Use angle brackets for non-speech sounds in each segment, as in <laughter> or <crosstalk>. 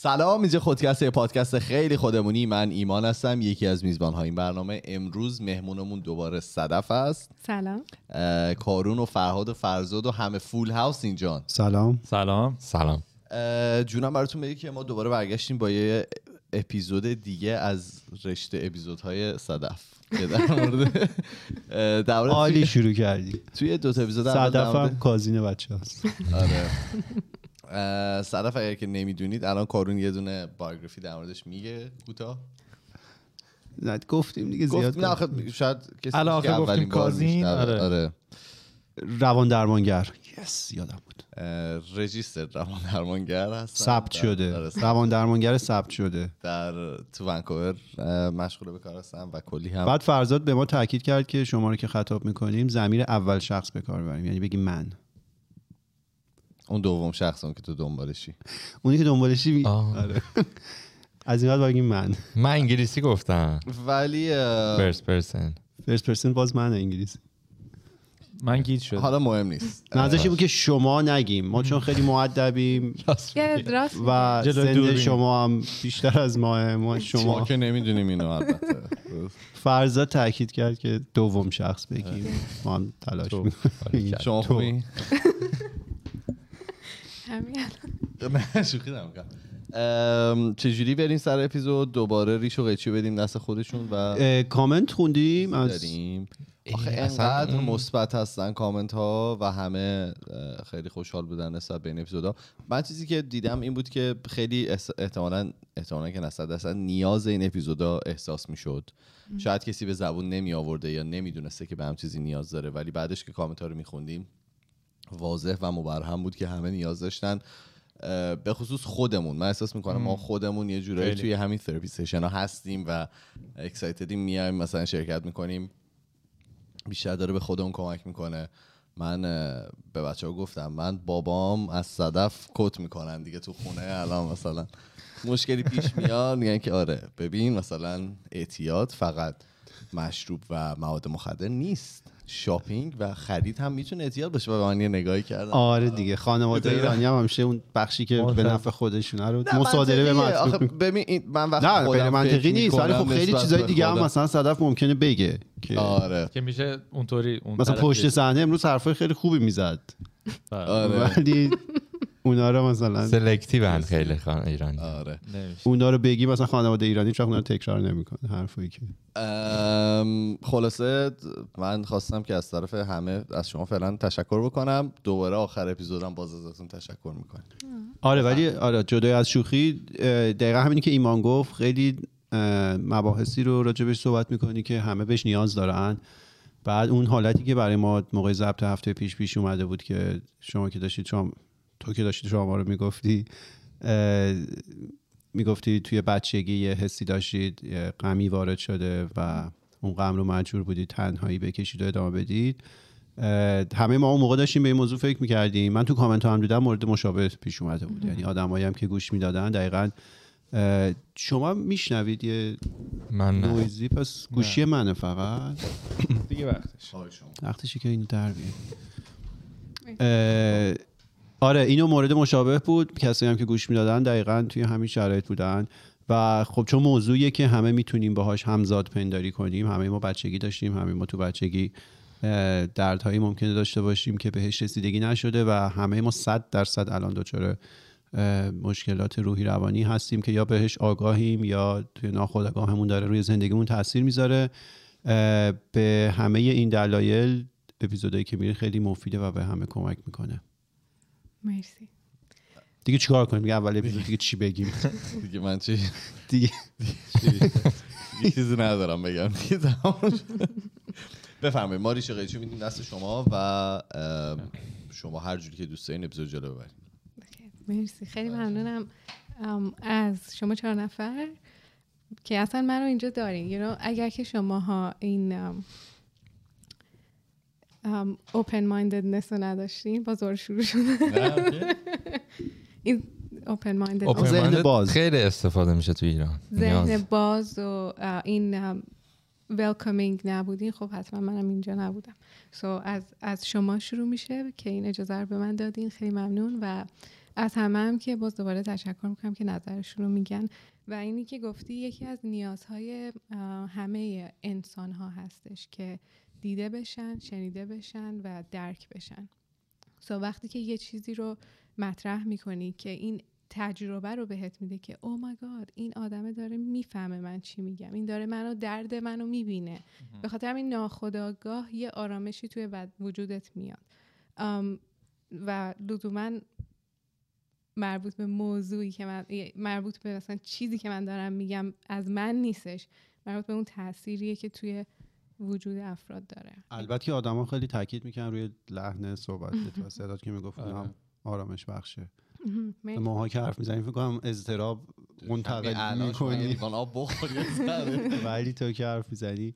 سلام اینجا خودکست یه پادکست خیلی خودمونی. من ایمان هستم یکی از میزبان های این برنامه. امروز مهمونمون دوباره صدف است سلام. کارون و فرهاد و فرزاد و همه فول هاوس اینجان سلام. سلام. سلام. جونم براتون بگی که ما دوباره برگشتیم با یه اپیزود دیگه از رشته اپیزودهای صدف که در <laughs> مورد عالی شروع کردی. توی دو تا اپیزود صدف هم کازین بچه هست آره. <laughs> صدف اگر که نمی‌دونید الان کارون یه دونه بایوگرافی در موردش میگه کوتاه. نه گفتیم دیگه زیاد گفت نه آخه شاید کسی الان که آخه گفتیم کازین،. آره. آره. روان درمانگر. یس یادم بود. رجیستر روان درمانگر هستن. ثبت شده. آره، روان درمانگر ثبت شده. در تو ونکوور مشغول به کار هستم و کلی هم. بعد فرزاد به ما تاکید کرد که شما رو که خطاب می‌کنیم زمیر اول شخص به کار ببریم یعنی بگی من. اون دوم شخص اون که تو دنبالشی. اونی که دنبالشی. آره. <laughs> از این بعد بگیم من. من انگلیسی گفتم. ولی فرست پرسن فرست پرسن باز من انگلیسی من گیت شد حالا مهم نیست. منظورش این بود که شما نگیم. ما چون خیلی معدبیم <laughs> و دوربین. شما هم بیشتر از ماه ما ما شما. که نمی‌دونیم اینو البته. <laughs> فرزاد تاکید کرد که دوم شخص بگیم. ما هم تلاش. می‌کنیم. شما تو. خوبی؟ همین نه <laughs> شوخی دارم می‌کنم. ام، چجوری بریم سر اپیزود؟ دوباره ریش و قیچی بدیم دست خودشون و کامنت خوندیم از داریم. آخه اصلا انقدر مثبت هستن کامنت ها و همه خیلی خوشحال بودن نسبت به این اپیزودا. من چیزی که دیدم این بود که خیلی احتمالاً احتمالاً که نصد درصد نیاز این اپیزودا احساس می‌شد. شاید کسی به زبون نمی آورده یا نمی‌دونسته که به هم چیزی نیاز داره ولی بعدش که کامنت ها رو میخوندیم واضح و مبرهم بود که همه نیاز داشتن به خصوص خودمون. من احساس می‌کنم ما خودمون یه جورایی. توی همین تراپی سشن ها هستیم و اکسایتدیم میایم مثلا شرکت می‌کنیم. بیشتر داره به خودمون کمک می‌کنه. من به بچه ها گفتم من بابام از صدف کت می‌کنن دیگه تو خونه الان مثلا مشکلی پیش میاد. میگن که آره ببین مثلا اعتیاد فقط مشروب و مواد مخدر نیست. شاپینگ و خرید هم می‌تونه اعتیاد باشه و من یه نگاهی کردم آره دیگه خانواده. ایرانی هم همیشه اون بخشی که به منطقه. نفع خودشونه رو مصادره به مطلوب ببین این من وقتی نه غیر منطقی نیست ولی خب خیلی چیزای به دیگه هم. مثلا صدف ممکنه بگه که آره که میشه اونطوری اون مثلا پشت. صحنه امروز حرفای خیلی خوبی می‌زد. آره ولی اونا رو مثلا سلکتیو خیلی خان ایرانی. آره. نمیشه. اونا رو بگی مثلا خانواده ایرانی چون اونا رو تکرار نمی‌کنه حرفایی که. ام، خلاصه من خواستم که از طرف همه از شما فعلا تشکر بکنم. دوباره آخر اپیزودم باز ازتون تشکر می‌کنم. آره ولی آره جدای از شوخی دقیقا همینی که ایمان گفت خیلی مباحثی رو راجبش صحبت می‌کنی که همه بهش نیاز دارن. بعد اون حالتی که برای ما موقع ضبط هفته پیش پیش اومده بود که شما که داشتید شما تو که داشتید شما رو می‌گفتی می‌گفتی توی بچگی یه حسی داشتید یه غمی وارد شده و اون غم رو مجبور بودید تنهایی بکشید و ادامه بدید. همه ما اون موقع داشتیم به این موضوع فکر می‌کردیم. من تو کامنت ها هم دیدم مورد مشابه پیش اومده بود. یعنی آدمایی هم که گوش می‌دادن دقیقا شما میشنوید یه من نه. نویزی؟ پس گوشی منه فقط. دیگه وقتش وقتشی که اینو در. آره اینو مورد مشابه بود. کسایی هم که گوش می‌دادن دقیقا توی همین شرایط بودن. و خب چون موضوعیه که همه می‌تونیم باهاش همزاد پنداری کنیم. همه ما بچگی داشتیم همه ما تو بچگی دردهایی ممکنه داشته باشیم که بهش رسیدگی نشده و همه ما صد درصد الان دچار مشکلات روحی روانی هستیم که یا بهش آگاهیم یا توی ناخودآگاهمون داره روی زندگیمون تاثیر می‌ذاره. به همه این دلایل اپیزودایی که میره خیلی مفیده و به همه کمک می‌کنه. مرسی. دیگه چیکار کنیم؟ دیگه اول اپیزود دیگه چی بگیم؟ <laughs> دیگه من چی دیگه چیزی ندارم بگم. دیگه تمام شد. بفرمایید ما ریشه قیچی میدیم دست شما و شما هر جوری که دوست دارین اپیزود جلو ببرید. مرسی. خیلی ممنونم. از شما چهار نفر که اصلا من رو اینجا دارین. You know, اگر که شماها این اوپن ماینددنس رو نداشتین باز دوباره شروع شده <laughs> این اوپن مایندد باز. خیلی استفاده میشه تو ایران. ذهن. باز و این ویلکامینگ نبودین. خب حتما منم اینجا نبودم. سو از, از شما شروع میشه که این اجازه رو به من دادین. خیلی ممنون. و از همه هم که باز دوباره تشکر می‌کنم که نظرشون رو میگن. و اینی که گفتی یکی از نیازهای همه انسان ها هستش که دیده بشن شنیده بشن و درک بشن. سو وقتی که یه چیزی رو مطرح می‌کنی که این تجربه رو بهت میده که او مای گاد این آدمه داره می‌فهمه من چی میگم. این داره منو درد منو می‌بینه. به خاطر همین ناخداگاه یه آرامشی توی وجودت میاد. و لزوما مربوط به موضوعی که من مربوط به مثلا چیزی که من دارم میگم از من نیستش مربوط به اون تأثیریه که توی وجود افراد داره البته که آدما خیلی تاکید می‌کنن روی لحن صحبتت و صدات که می‌گفت آره. هم آرامش بخشه. ماها که حرف می‌زنیم فکر کنم اضطراب منتقل می‌کنی آب. <laughs> ولی تو که حرف می‌زنی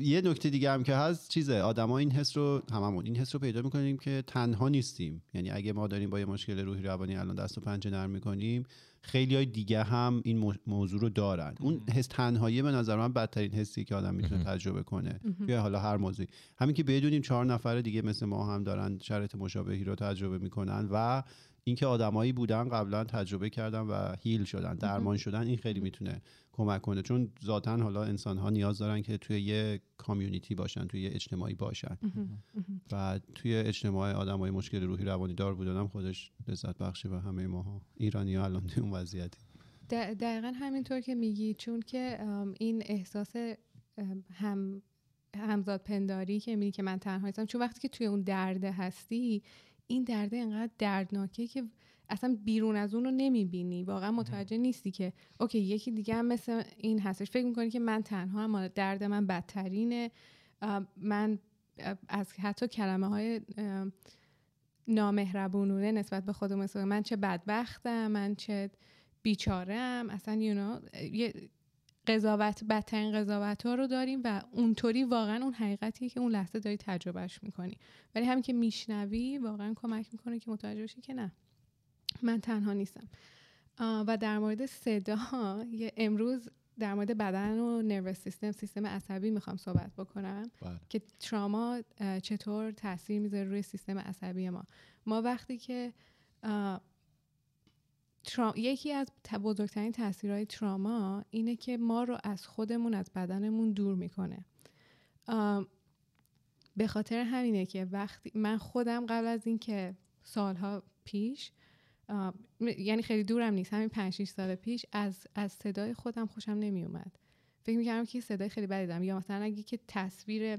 یه نکته دیگه هم که هست چیزه آدما این حس رو هممون این حس رو پیدا می‌کنیم که تنها نیستیم. یعنی اگه ما داریم با یه مشکل روحی روانی الان دست و پنجه نرم می‌کنیم خیلی های دیگه هم این مو- موضوع رو دارن. اون حس تنهایی به نظر من بدترین حسی که آدم می‌تونه تجربه کنه. یا حالا هر موضوعی. همین که بدونیم چهار نفر دیگه مثل ما هم دارن شرایط مشابهی رو تجربه می‌کنن و اینکه آدمایی بودن قبلا تجربه کردن و هیل شدن درمان شدن این خیلی می‌تونه کمک کنه. چون ذاتا حالا انسان ها نیاز دارن که توی یه کامیونیتی باشن توی یه اجتماعی باشن. و توی اجتماع آدم های مشکل روحی روانی دار بودن هم خودش لذت بخشه و همه ماها. ایرانی ها الان توی اون وضعیتی. دقیقا همینطور که میگی چون که این احساس هم همزاد پنداری که میگی که من تنها نیستم چون وقتی که توی اون درده هستی این درده انقدر دردناکه که اصلا بیرون از اون رو نمی‌بینی. واقعا متوجه نیستی که اوکی یکی دیگه هم مثل این هستش. فکر می‌کنی که من تنها هم درد من بدترینه. من از حتی کلمه های ام، نامهربونونه نسبت به خودم مثل من چه بدبختم من چه بیچارم اصلا you know, یه قضاوت بدترین قضاوت ها رو داریم و اونطوری واقعا اون حقیقتیه که اون لحظه داری تجربهش می‌کنی. ولی همین که میشنوی واقعا کمک می‌کنه که متوجه بشی که نه. من تنها نیستم. و در مورد صدا یه امروز در مورد بدن و نروس سیستم سیستم عصبی می‌خوام صحبت بکنم بله. که تراما چطور تاثیر می‌ذاره روی سیستم عصبی ما. ما وقتی که اه، ترا- یکی از بزرگترین تاثیرهای تراما اینه که ما رو از خودمون از بدنمون دور می‌کنه. به خاطر همینه که وقتی من خودم قبل از اینکه سالها پیش یعنی خیلی دورم نیست. همین پنج 6 سال پیش از از صدای خودم خوشم نمی اومد فکر می‌کردم که صدای خیلی بدی دارم. یا مثلا اگه که تصویر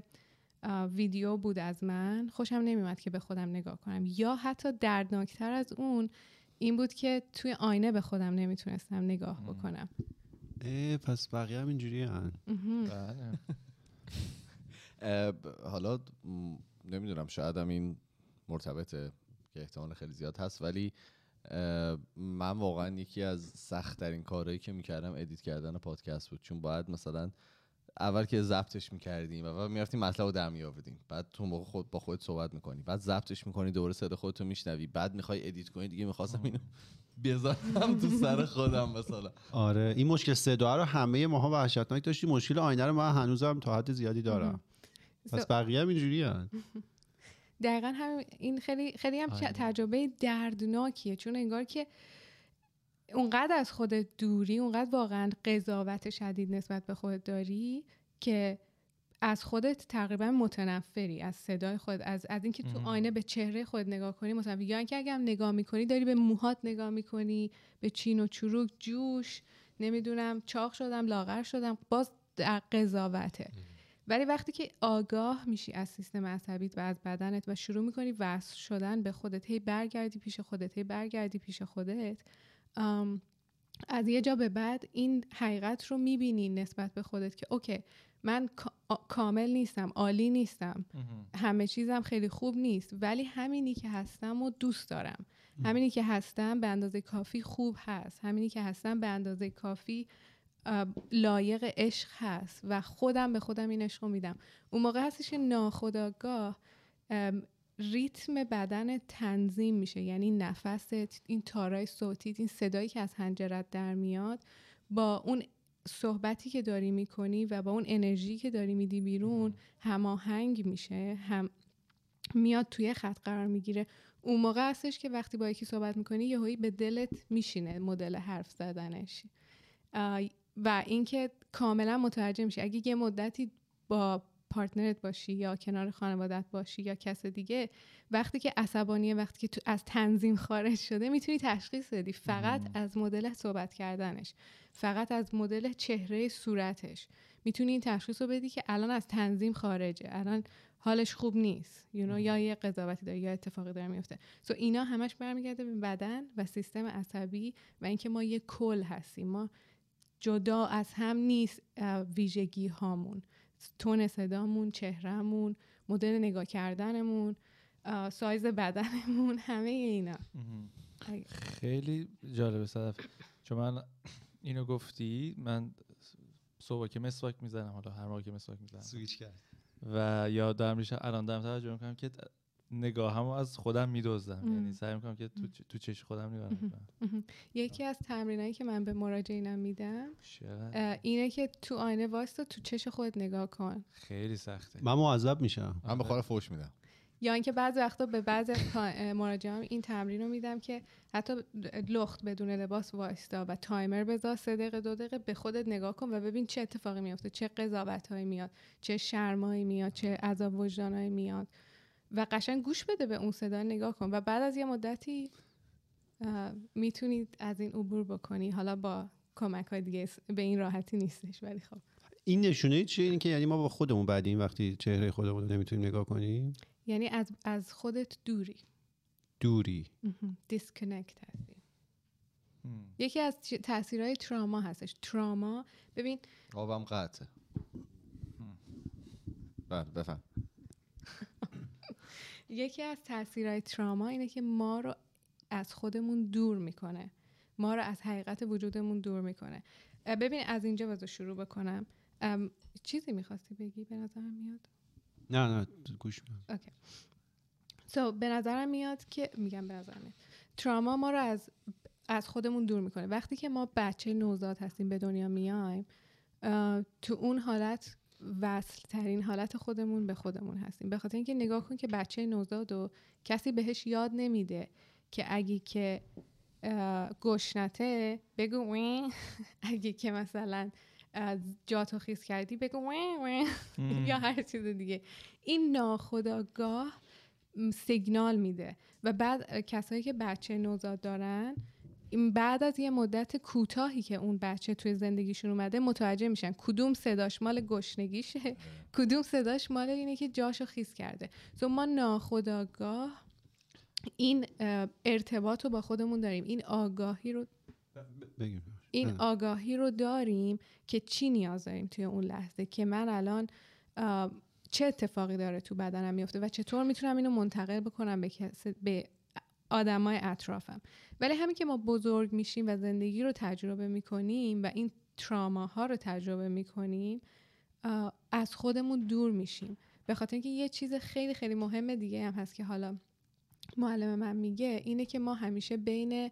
ویدیو بود از من خوشم نمیومد که به خودم نگاه کنم. یا حتی دردناکتر از اون این بود که توی آینه به خودم نمی‌تونستم نگاه بکنم. پس بقیه هم اینجوری هن. بله. <laughs> حالا نمی‌دونم شاید هم این مرتبطه که احتمال خیلی زیاد هست ولی من واقعا یکی از سخت ترین کارهایی که می‌کردم edit کردن پادکست بود. چون باید مثلا اول که ضبطش می‌کردیم و بعد می‌رفتیم مطلب رو در میآوردیم. بعد تو موقع خود با خودت صحبت می‌کنی. بعد ضبطش می‌کنی دوباره صدا خودتو میشنوی. بعد می‌خوای edit کنی دیگه می‌خواستم اینو بذارم تو سر خودم مثلا. آره. این مشکل صدا رو همه ماها وحشتناک داشتیم مشکل آینه رو من هنوزم تا حد زیادی دارم. پس بقیه هم اینجوری هن. <laughs> دقیقا همین این خیلی خیلی هم آره. تجربه دردناکیه. چون انگار که اونقدر از خودت دوری اونقدر واقعا قضاوت شدید نسبت به خودت داری که از خودت تقریبا متنفری از صدای خود از از اینکه تو آینه به چهره خود نگاه کنی متنفری یا اینکه اگه هم نگاه می‌کنی داری به موهات نگاه می‌کنی به چین و چروک جوش نمی‌دونم چاق شدم لاغر شدم باز در قضاوته. ولی وقتی که آگاه میشی از سیستم عصبیت و از بدنت و شروع می‌کنی وصل شدن به خودت هی برگردی پیش خودت هی برگردی پیش خودت از یه جا به بعد این حقیقت رو می‌بینی نسبت به خودت که اوکی من کامل نیستم عالی نیستم. همه چیزم خیلی خوب نیست ولی همینی که هستم و دوست دارم. همینی که هستم به اندازه کافی خوب هست. همینی که هستم به اندازه کافی لایق عشق هست و خودم به خودم این عشق رو میدم. اون موقع هستش که ناخداگاه ریتم بدن تنظیم میشه. یعنی نفست این تارای صوتیت این صدایی که از هنجرت در میاد با اون صحبتی که داری می‌کنی و با اون انرژی که داری میدی بیرون هماهنگ میشه هم میاد توی خط قرار می‌گیره. اون موقع هستش که وقتی با یکی صحبت می‌کنی یهویی به دلت میشینه مدل حرف زدنش. و اینکه کاملا متوجه میشی. اگه یه مدتی با پارتنرت باشی یا کنار خانوادت باشی یا کس دیگه وقتی که عصبانیه وقتی که تو از تنظیم خارج شده می‌تونی تشخیص بدی. فقط از مدل صحبت کردنش. فقط از مدل چهره صورتش. می‌تونی این تشخیص رو بدی که الان از تنظیم خارجه. الان حالش خوب نیست. You know, یا یه قضاوتی داره یا اتفاقی داره میفته سو اینا همش برمیگرده به بدن و سیستم عصبی و اینکه ما یه کل هستیم. ما جدا از هم نیست ویژگی هامون تون صدامون چهرهمون مدل نگاه کردنمون سایز بدنمون <laughs> همه اینا. خیلی جالبه صدف. چون من اینو گفتی من صبح که مسواک می‌زنم حالا هر موقع که مسواک می‌زنم. سویچ کرد. و یاد دارم میشه الان دارم توجه می‌کنم که نگاهمو از خودم میدوزم. یعنی سعی می‌کنم که تو, تو چش خودم نگاه یکی از تمرینایی که من به مراجعینم میدم اینه که تو آینه واستا تو چش خودت نگاه کن. خیلی سخته. من معذب میشم. من به خود فوش میدم. یا اینکه بعضی وقتا به اه، مراجعام این تمرین رو میدم که حتی لخت بدون لباس وایستا و تایمر بذار سه دقیقه دو دقیقه به خودت نگاه کن و ببین چه اتفاقی میفته چه قضاوت میاد چه شرمایی میاد چه عذاب وجدانایی میاد. و قشنگ گوش بده به اون صدا نگاه کن. و بعد از یه مدتی می‌تونید از این عبور بکنی. حالا با کمک های دیگه به این راحتی نیستش ولی خب. این نشونه چیه؟ این که یعنی ما با خودمون بعدیم وقتی چهره خودمون رو نمی‌تونیم نگاه کنیم؟ یعنی از, از خودت دوری. دوری. دیسکنکت هستی. یکی از تاثیرهای تراما هستش. تراما ببین آبم قطعه. بله بفهم. یکی از تاثیرهای تراما اینه که ما رو از خودمون دور می‌کنه. ما رو از حقیقت وجودمون دور می‌کنه. ببین از اینجا بذار شروع بکنم. چیزی می‌خواستی بگی؟ به نظرم میاد. نه نه گوش میدم. اوکی. سو به نظرم میاد که میگم به نظرم میاد. تراما ما رو از از خودمون دور می‌کنه. وقتی که ما بچه نوزاد هستیم به دنیا میایم تو اون حالت وصل ترین حالت خودمون به خودمون هستیم. به خاطر اینکه نگاه کن که بچه نوزاد و کسی بهش یاد نمیده که اگه که گشنته بگو وی <laughs> اگه که مثلا جاتو خیز کردی بگو وی وی <laughs> یا هر چیز دیگه. این ناخداگاه سیگنال میده. و بعد کسایی که بچه نوزاد دارن این بعد از یه مدت کوتاهی که اون بچه توی زندگیشون اومده متوجه میشن. کدوم صداش مال گشنگیشه؟ کدوم صداش مال اینه که جاشو خیس کرده. تو ما ناخداگاه این ارتباط رو با خودمون داریم. این آگاهی رو این. آگاهی رو داریم که چی نیاز داریم توی اون لحظه که من الان چه اتفاقی داره تو بدنم میفته و چطور می‌تونم اینو منتقل بکنم به, به آدمای اطرافم. ولی همین که ما بزرگ میشیم و زندگی رو تجربه می‌کنیم و این تراماها رو تجربه می‌کنیم از خودمون دور میشیم. به خاطر اینکه یه چیز خیلی خیلی مهم دیگه هم هست که حالا معلم من میگه اینه که ما همیشه بین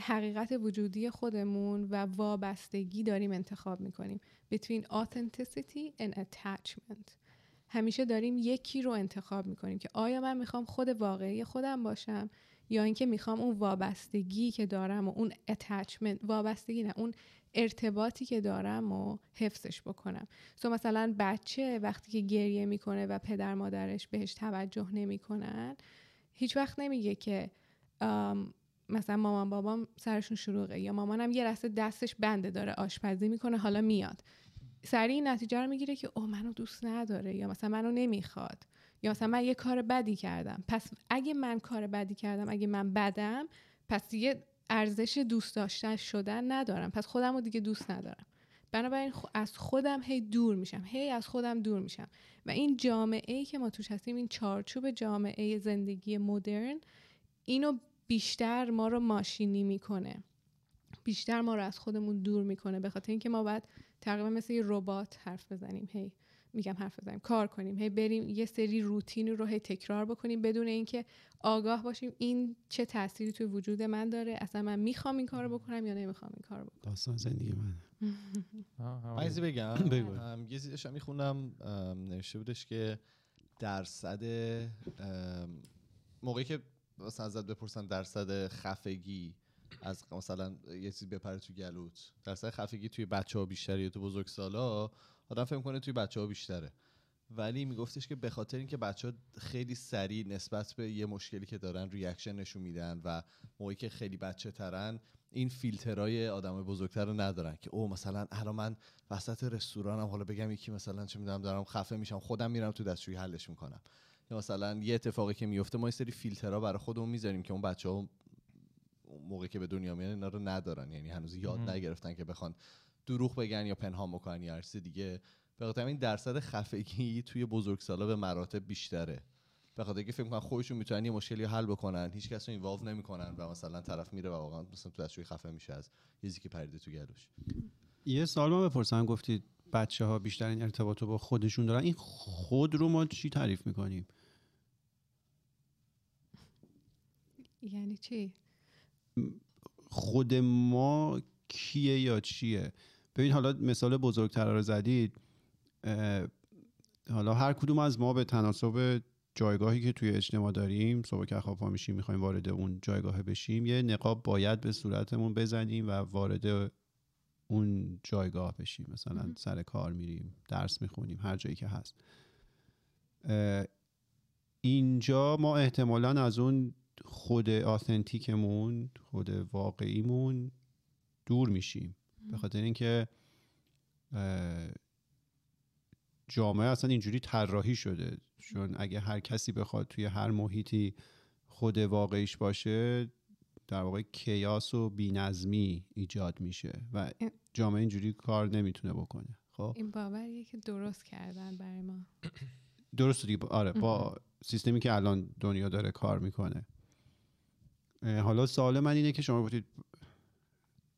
حقیقت وجودی خودمون و وابستگی داریم انتخاب می‌کنیم. Between authenticity and attachment. همیشه داریم یکی رو انتخاب می‌کنیم که آیا من می‌خوام خود واقعی خودم باشم یا اینکه می‌خوام اون وابستگی که دارم و اون attachment وابستگی نه اون ارتباطی که دارم و حفظش بکنم. سو مثلا بچه وقتی که گریه می‌کنه و پدر مادرش بهش توجه نمی‌کنن هیچ وقت نمیگه که مثلا مامان بابام سرشون شلوغه یا مامانم یه لحظه دستش بنده داره آشپزی می‌کنه حالا میاد. سریع نتیجه رو می‌گیره که او منو دوست نداره یا مثلا منو نمی‌خواد یا مثلا من یه کار بدی کردم. پس اگه من کار بدی کردم اگه من بدم پس دیگه ارزش دوست داشتن شدن ندارم. پس خودم رو دیگه دوست ندارم. بنابراین از خودم هی دور میشم. هی از خودم دور میشم. و این جامعه ای که ما توش هستیم این چارچوب جامعه زندگی مدرن اینو بیشتر ما رو ماشینی می‌کنه. بیشتر ما رو از خودمون دور می‌کنه به خاطر اینکه ما باید تقریبا مثل یه ربات حرف بزنیم. هی میگم حرف بزنیم کار کنیم. هی بریم یه سری روتین رو هی تکرار بکنیم بدون اینکه آگاه باشیم این چه تأثیری توی وجود من داره اصلا من می‌خوام این کارو بکنم یا نمی‌خوام این کارو بکنم. داستان زندگی من چیزی <laughs> بگم. <laughs> یه چیزی داشتم میخوندم نوشته بودش که درصد موقعی که مثلا ازت بپرسن درصد خفگی از مثلا یه چیزی بپره تو گلوت. درصد خفگی توی بچه ها بیشتره یا تو بزرگ سالا آدم فکر کنه توی بچه ها بیشتره. ولی میگفتش که به خاطر اینکه بچه ها خیلی سریع نسبت به یه مشکلی که دارن ریاکشن نشون میدن و موقعی که خیلی بچه ترن این فیلترهای آدم بزرگتر رو ندارن که او مثلا الان من وسط رستورانم حالا بگم یکی مثلا چه می‌دونم دارم خفه میشم خودم میرم تو دستشویی حلش می‌کنم. یا مثلا یه اتفاقی که میفته ما یه سری فیلترها برای خودمون می‌ذاریم که اون بچه ها موقعی که به دنیا میان اینا رو ندارن. یعنی هنوز یاد نگرفتن که بخوان دروغ بگن یا پنهان بکنن یا هر چیز دیگه. به خاطر این درصد خفگی توی بزرگسالا به مراتب بیشتره. به خاطر اینکه فکر می‌کنن خودشون می‌تونن یه مشکلی رو حل بکنن. هیچ کس رو اینوالو نمی‌کنن و مثلا طرف میره و واقعا مثلا تو دستشویی خفه میشه از یه چیزی که پریده تو گلوش. یه سال ما بپرسن گفتید بچه ها بیشتر این ارتباط رو با خودشون دارن. این خود رو ما چی تعریف می‌کنیم؟ یعنی چی؟ خود ما کیه یا چیه؟ ببین حالا مثال بزرگتر رو زدید حالا هر کدوم از ما به تناسب جایگاهی که توی اجتماع داریم صبح که خواب میشیم می‌خوایم وارد اون جایگاه بشیم یه نقاب باید به صورتمون بزنیم و وارد اون جایگاه بشیم. مثلا سر کار میریم درس می‌خونیم هر جایی که هست. اینجا ما احتمالا از اون خود آثنتیکمون خود واقعیمون دور میشیم. به خاطر اینکه جامعه اصلا اینجوری طراحی شده. چون اگه هر کسی بخواد توی هر محیطی خود واقعیش باشه در واقع کیاس و بینظمی ایجاد میشه و جامعه اینجوری کار نمی‌تونه بکنه. خب؟ این باوریه که درست کردن برای ما. درست دیگه. آره با سیستمی که الان دنیا داره کار می‌کنه. حالا سوال من اینه که شما گفتید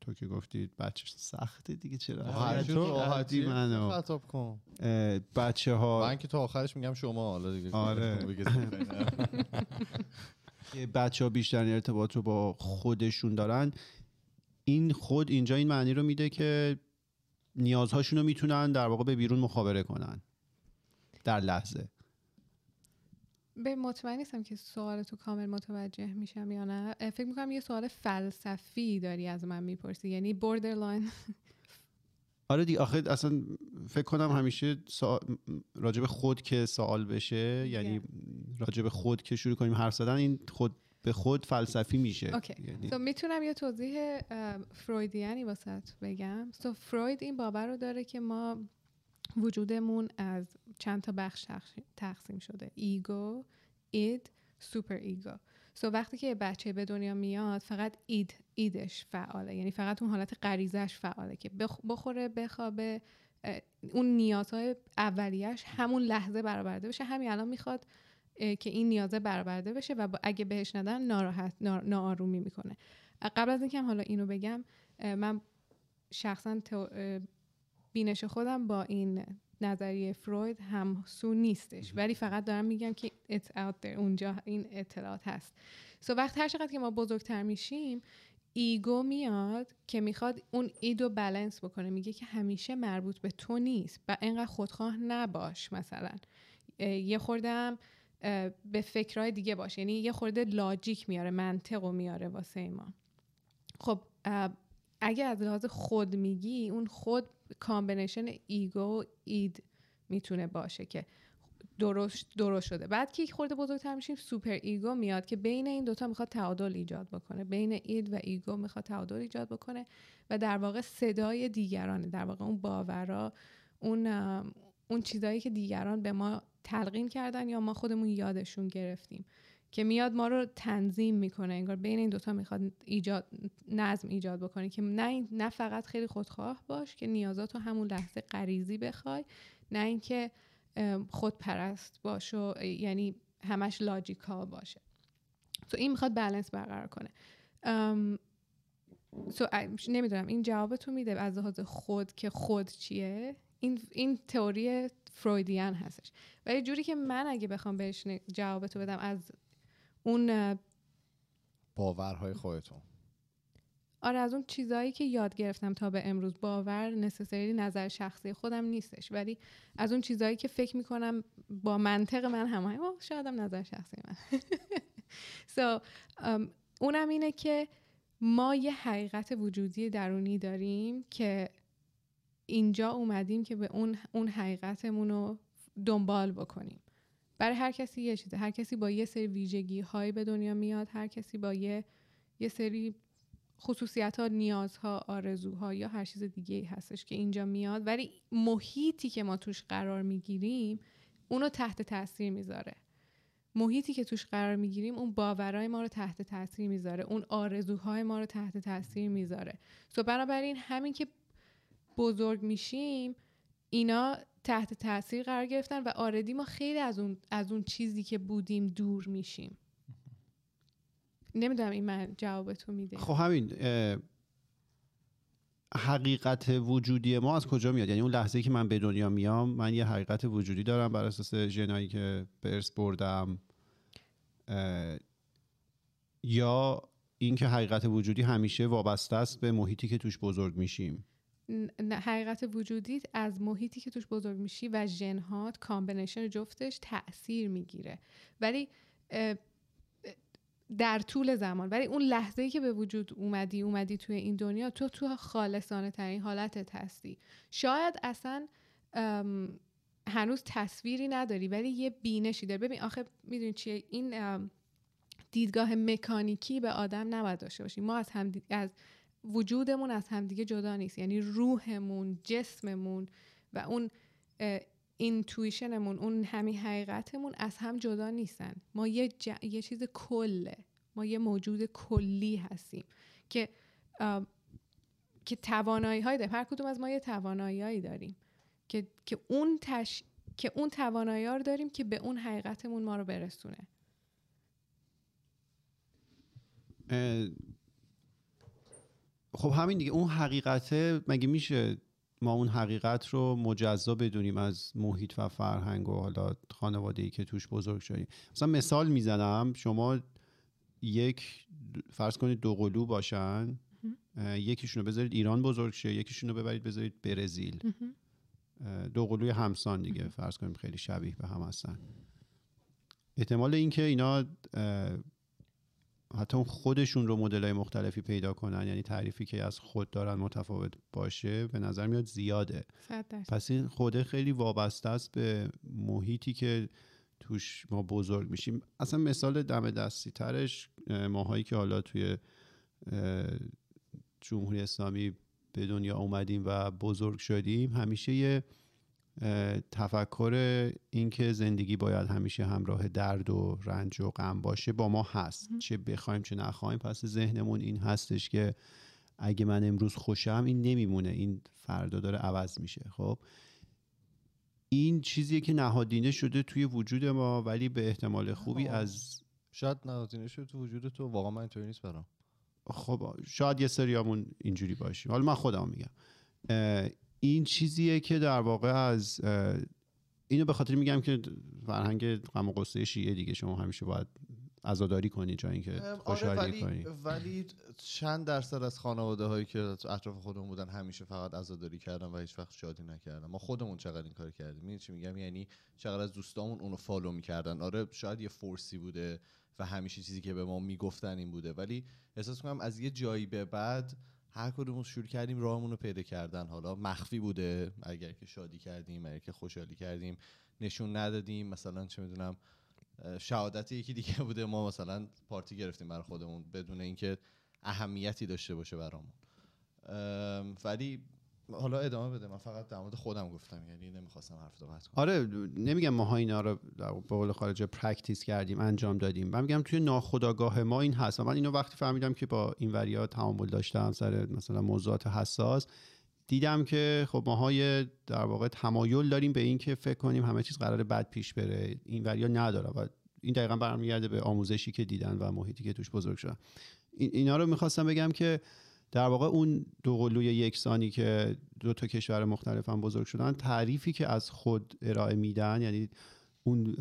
تو که گفتید بچه سخته دیگه چرا راحتی منو خطاب کن. بچه ها من که تا آخرش میگم شما حالا دیگه آره. <laughs> بچه ها بیشتر ارتباط رو با خودشون دارن. این خود اینجا این معنی رو میده که نیازهاشون رو می‌تونن در واقع به بیرون مخابره کنن. در لحظه. به مطمئن نیستم که سوال تو کامل متوجه میشم یا نه. فکر می‌کنم یه سوال فلسفی داری از من می‌پرسی. یعنی borderline آره دی آخه اصلا فکر کنم همیشه سا... راجع به خود که سوال بشه یعنی راجع به خود که شروع کنیم حرف زدن این خود به خود فلسفی میشه. Okay. یعنی so می‌تونم یه توضیح Freudian ی واست بگم. So فروید این باور رو داره که ما وجودمون از چند تا بخش تقسیم شده. ego id super ego. So وقتی که بچه به دنیا میاد فقط id id ش فعاله. یعنی فقط اون حالت غریزش فعاله که بخ- بخوره بخوابه. اون نیازهای اولیش همون لحظه برآورده بشه. همین الان می‌خواد که این نیازه برآورده بشه و اگه بهش ندن ناراحت نا- ناآرومی می‌کنه. قبل از اینکه حالا اینو بگم من شخصا بینش خودم با این نظریه فروید هم سو نیستش ولی فقط دارم میگم که it's out there. اونجا این اطلاعات هست. سو وقت هر چقدر که ما بزرگتر میشیم ایگو میاد که می‌خواد اون ایدو بالانس بکنه. میگه که همیشه مربوط به تو نیست و انقدر خودخواه نباش مثلا. یه خورده‌م به فکرهای دیگه باشه یعنی یه خورده logic میاره منطق رو میاره واسه ما خب اگه از لحاظ خود میگی اون خود combination ego و id می‌تونه باشه که درست درست شده. بعد یه خورده بزرگتر میشیم super ego میاد که بین این دوتا می‌خواد تعادل ایجاد بکنه. بین id و ego می‌خواد تعادل ایجاد بکنه و در واقع صدای دیگرانه. در واقع اون باورا اون اون چیزایی که دیگران به ما تلقین کردن یا ما خودمون یادشون گرفتیم. که میاد ما رو تنظیم می‌کنه انگار بین این دوتا می‌خواد ایجاد نظم ایجاد بکنه که نه نه فقط خیلی خودخواه باش که نیازات رو همون لحظه غریزی بخوای نه اینکه خودپرست باش و یعنی همش لاجیکال باشه. تو این می‌خواد بالانس برقرار کنه. سو نمی‌دونم این جواب تو میده از لحاظ خود که خود چیه؟ این این تئوری فرویدیان هستش. ولی جوری که من اگه بخوام بهش ن- جواب تو بدم از اون باورهای خودتون. آره از اون چیزایی که یاد گرفتم تا به امروز. باور نسسری نظر شخصی خودم نیستش. ولی از اون چیزایی که فکر می‌کنم با منطق من همه شاید هم نظر شخصی من. <laughs> So, um, اونم اینه که ما یه حقیقت وجودی درونی داریم که اینجا اومدیم که به اون, اون حقیقتمون رو دنبال بکنیم. برای هر کسی یه چیزه. هر کسی با یه سری ویژگی های به دنیا میاد هر کسی با یه, یه سری خصوصیت ها نیازها آرزوها یا هر چیز دیگه ای هستش که اینجا میاد. ولی محیطی که ما توش قرار می‌گیریم اونو تحت تاثیر می‌ذاره. محیطی که توش قرار می‌گیریم اون باورهای ما رو تحت تاثیر می‌ذاره. اون آرزوهای ما رو تحت تاثیر می‌ذاره. سو بنابراین همین که بزرگ میشیم اینا تحت تاثیر قرار گرفتن و آردی ما خیلی از اون, از اون چیزی که بودیم دور میشیم. نمی‌دونم این من جوابتو میده. خب همین حقیقت وجودی ما از کجا میاد؟ یعنی اون لحظه که من به دنیا میام من یه حقیقت وجودی دارم بر اساس ژنایی که به ارث بردم یا اینکه حقیقت وجودی همیشه وابسته است به محیطی که توش بزرگ میشیم. حقیقت وجودی از محیطی که توش بزرگ میشی و ژن‌هات combination جفتش تاثیر می‌گیره. ولی در طول زمان ولی اون لحظه ای که به وجود اومدی اومدی توی این دنیا تو تو خالصانه ترین حالتت هستی. شاید اصلا هنوز تصویری نداری ولی یه بینشی داری. ببین آخه می‌دونی چیه؟ این دیدگاه مکانیکی به آدم نباید داشته باشیم ما از هم از وجودمون از همدیگه جدا نیست. یعنی روحمون جسممون و اون اینتویشنمون اون همین حقیقتمون از هم جدا نیستن. ما یه, ج- یه چیز کله. ما یه موجود کلی هستیم که آم، که توانایی های داریم. هر کدوم از ما یه توانایی داریم که, که اون تش... که اون توانایی رو داریم که به اون حقیقتمون ما رو برسونه. خب همین دیگه اون حقیقته مگه میشه ما اون حقیقت رو مجزا بدونیم از محیط و فرهنگ و حالا خانواده ای که توش بزرگ شدیم؟ مثلا مثال می‌زنم شما یک فرض کنید دو قلو باشن یکیشون رو بذارید ایران بزرگ شه یکیشون رو ببرید بذارید برزیل. دو قلوی همسان دیگه فرض کنیم خیلی شبیه به هم هستن. احتمال اینکه اینا حتی خودشون رو مدل های مختلفی پیدا کنن یعنی تعریفی که از خود دارن متفاوت باشه به نظر میاد زیاده. پس این خوده خیلی وابسته است به محیطی که توش ما بزرگ میشیم. اصلا مثال دم دستی ترش اه، ماهایی که حالا توی جمهوری اسلامی به دنیا اومدیم و بزرگ شدیم همیشه یه تفکر اینکه زندگی باید همیشه همراه درد و رنج و غم باشه با ما هست. چه بخوایم چه نخوایم پس ذهنمون این هستش که اگه من امروز خوشم این نمیمونه. این فردا داره عوض میشه. خب؟ این چیزیه که نهادینه شده توی وجود ما ولی به احتمال خوبی از شاید نهادینه شده تو وجود تو. واقعا من اینطوری نیست برام. خب شاید یه سریامون اینجوری باشیم. حالا من خودم میگم. این چیزیه که در واقع از اینو به خاطر میگم که فرهنگ غم و غصه شیعه دیگه شما همیشه باید عزاداری کنی جای اینکه آره خوشحالی ولی کنی. ولی چند درصد از خانواده هایی که اطراف خودمون بودن همیشه فقط عزاداری کردن و هیچ وقت شادی نکردن. ما خودمون چقدر این کار کردیم؟ می‌دونی چی میگم؟ یعنی چقدر از دوستامون اونو فالو می‌کردن. آره شاید یه فورسی بوده و همیشه چیزی که به ما می‌گفتن این بوده. ولی احساس کنم از یه جایی به بعد هر کدومون شروع کردیم راهمون رو پیدا کردن. حالا مخفی بوده. اگر که شادی کردیم اگر که خوشحالی کردیم نشون ندادیم. مثلا چه می‌دونم شهادت یکی دیگه بوده. ما مثلا پارتی گرفتیم برای خودمون بدون اینکه اهمیتی داشته باشه برامون. ام، ولی حالا ادامه بده. من فقط در مورد خودم گفتم. یعنی نمی‌خواستم حرف صحبت کنم. آره نمیگم ماها اینا رو در خود خارجه practice کردیم انجام دادیم. من میگم توی ناخودآگاه ما این هست. و من اینو وقتی فهمیدم که با این وریا تعامل داشتم سر مثلا موضوعات حساس دیدم که خب ماها یه در واقع تمایل داریم به این که فکر کنیم همه چیز قرار بد پیش بره. این وریا نداره و این دقیقا برمیگرده به آموزشی که دیدن و محیطی که توش بزرگ شدن. این- اینا رو می‌خواستم بگم که در واقع اون دو قلوی یکسانی که دو تا کشور مختلف هم بزرگ شدن تعریفی که از خود ارائه میدن یعنی اون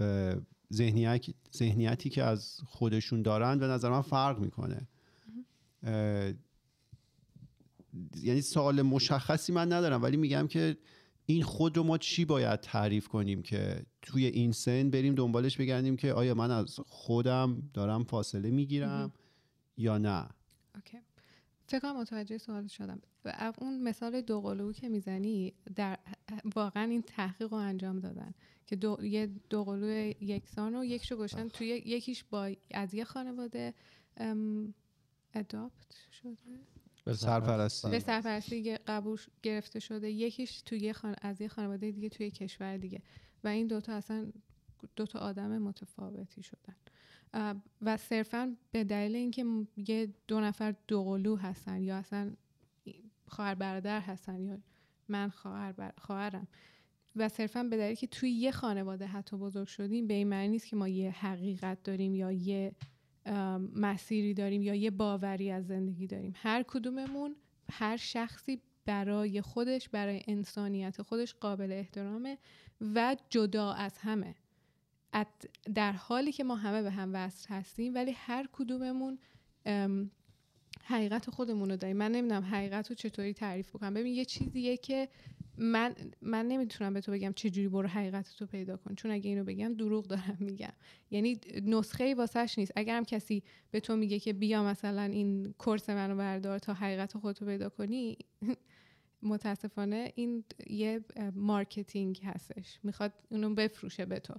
ذهنیت ذهنیتی که از خودشون دارن به نظر من فرق می‌کنه. یعنی سوال مشخصی من ندارم ولی میگم که این خود رو ما چی باید تعریف کنیم که توی این سن بریم دنبالش بگردیم که آیا من از خودم دارم فاصله می‌گیرم یا نه؟ اوکی. فکر کنم متوجه سوال شدم. و اون مثال دوقلو که می‌زنی در واقعا این تحقیق رو انجام دادن که دو، یه دوقلو یکسان رو یکشو گشتن توی یکیش با از یه خانواده اداپت شده؟ به سرپرستی. به سرپرستی قبول گرفته شده. یکیش توی یه خان... از یه خانواده دیگه توی کشور دیگه. و این دوتا اصلا دوتا آدم متفاوتی شدن. و صرفا به دلیل اینکه یه دو نفر دوقلو هستن یا اصلا خواهر برادر هستن یا من خواهر بر... خواهرم و صرفا به دلیلی که توی یه خانواده حتی بزرگ شدیم به این معنی نیست که ما یه حقیقت داریم یا یه مسیری داریم یا یه باوری از زندگی داریم. هر کدوممون هر شخصی برای خودش برای انسانیت خودش قابل احترامه و جدا از همه. در حالی که ما همه به هم وصل هستیم ولی هر کدوممون حقیقت خودمون رو داریم. من نمی‌دونم حقیقت رو چطوری تعریف بکنم. ببین یه چیزیه که من من نمی‌تونم به تو بگم چه جوری برو حقیقت رو پیدا کن چون اگه اینو بگم دروغ دارم میگم. یعنی نسخه ای واسش نیست. اگرم کسی به تو میگه که بیا مثلا این کورس منو بردار تا حقیقت خودتو پیدا کنی متاسفانه این یه marketing هستش. می‌خواد اونو بفروشه به تو.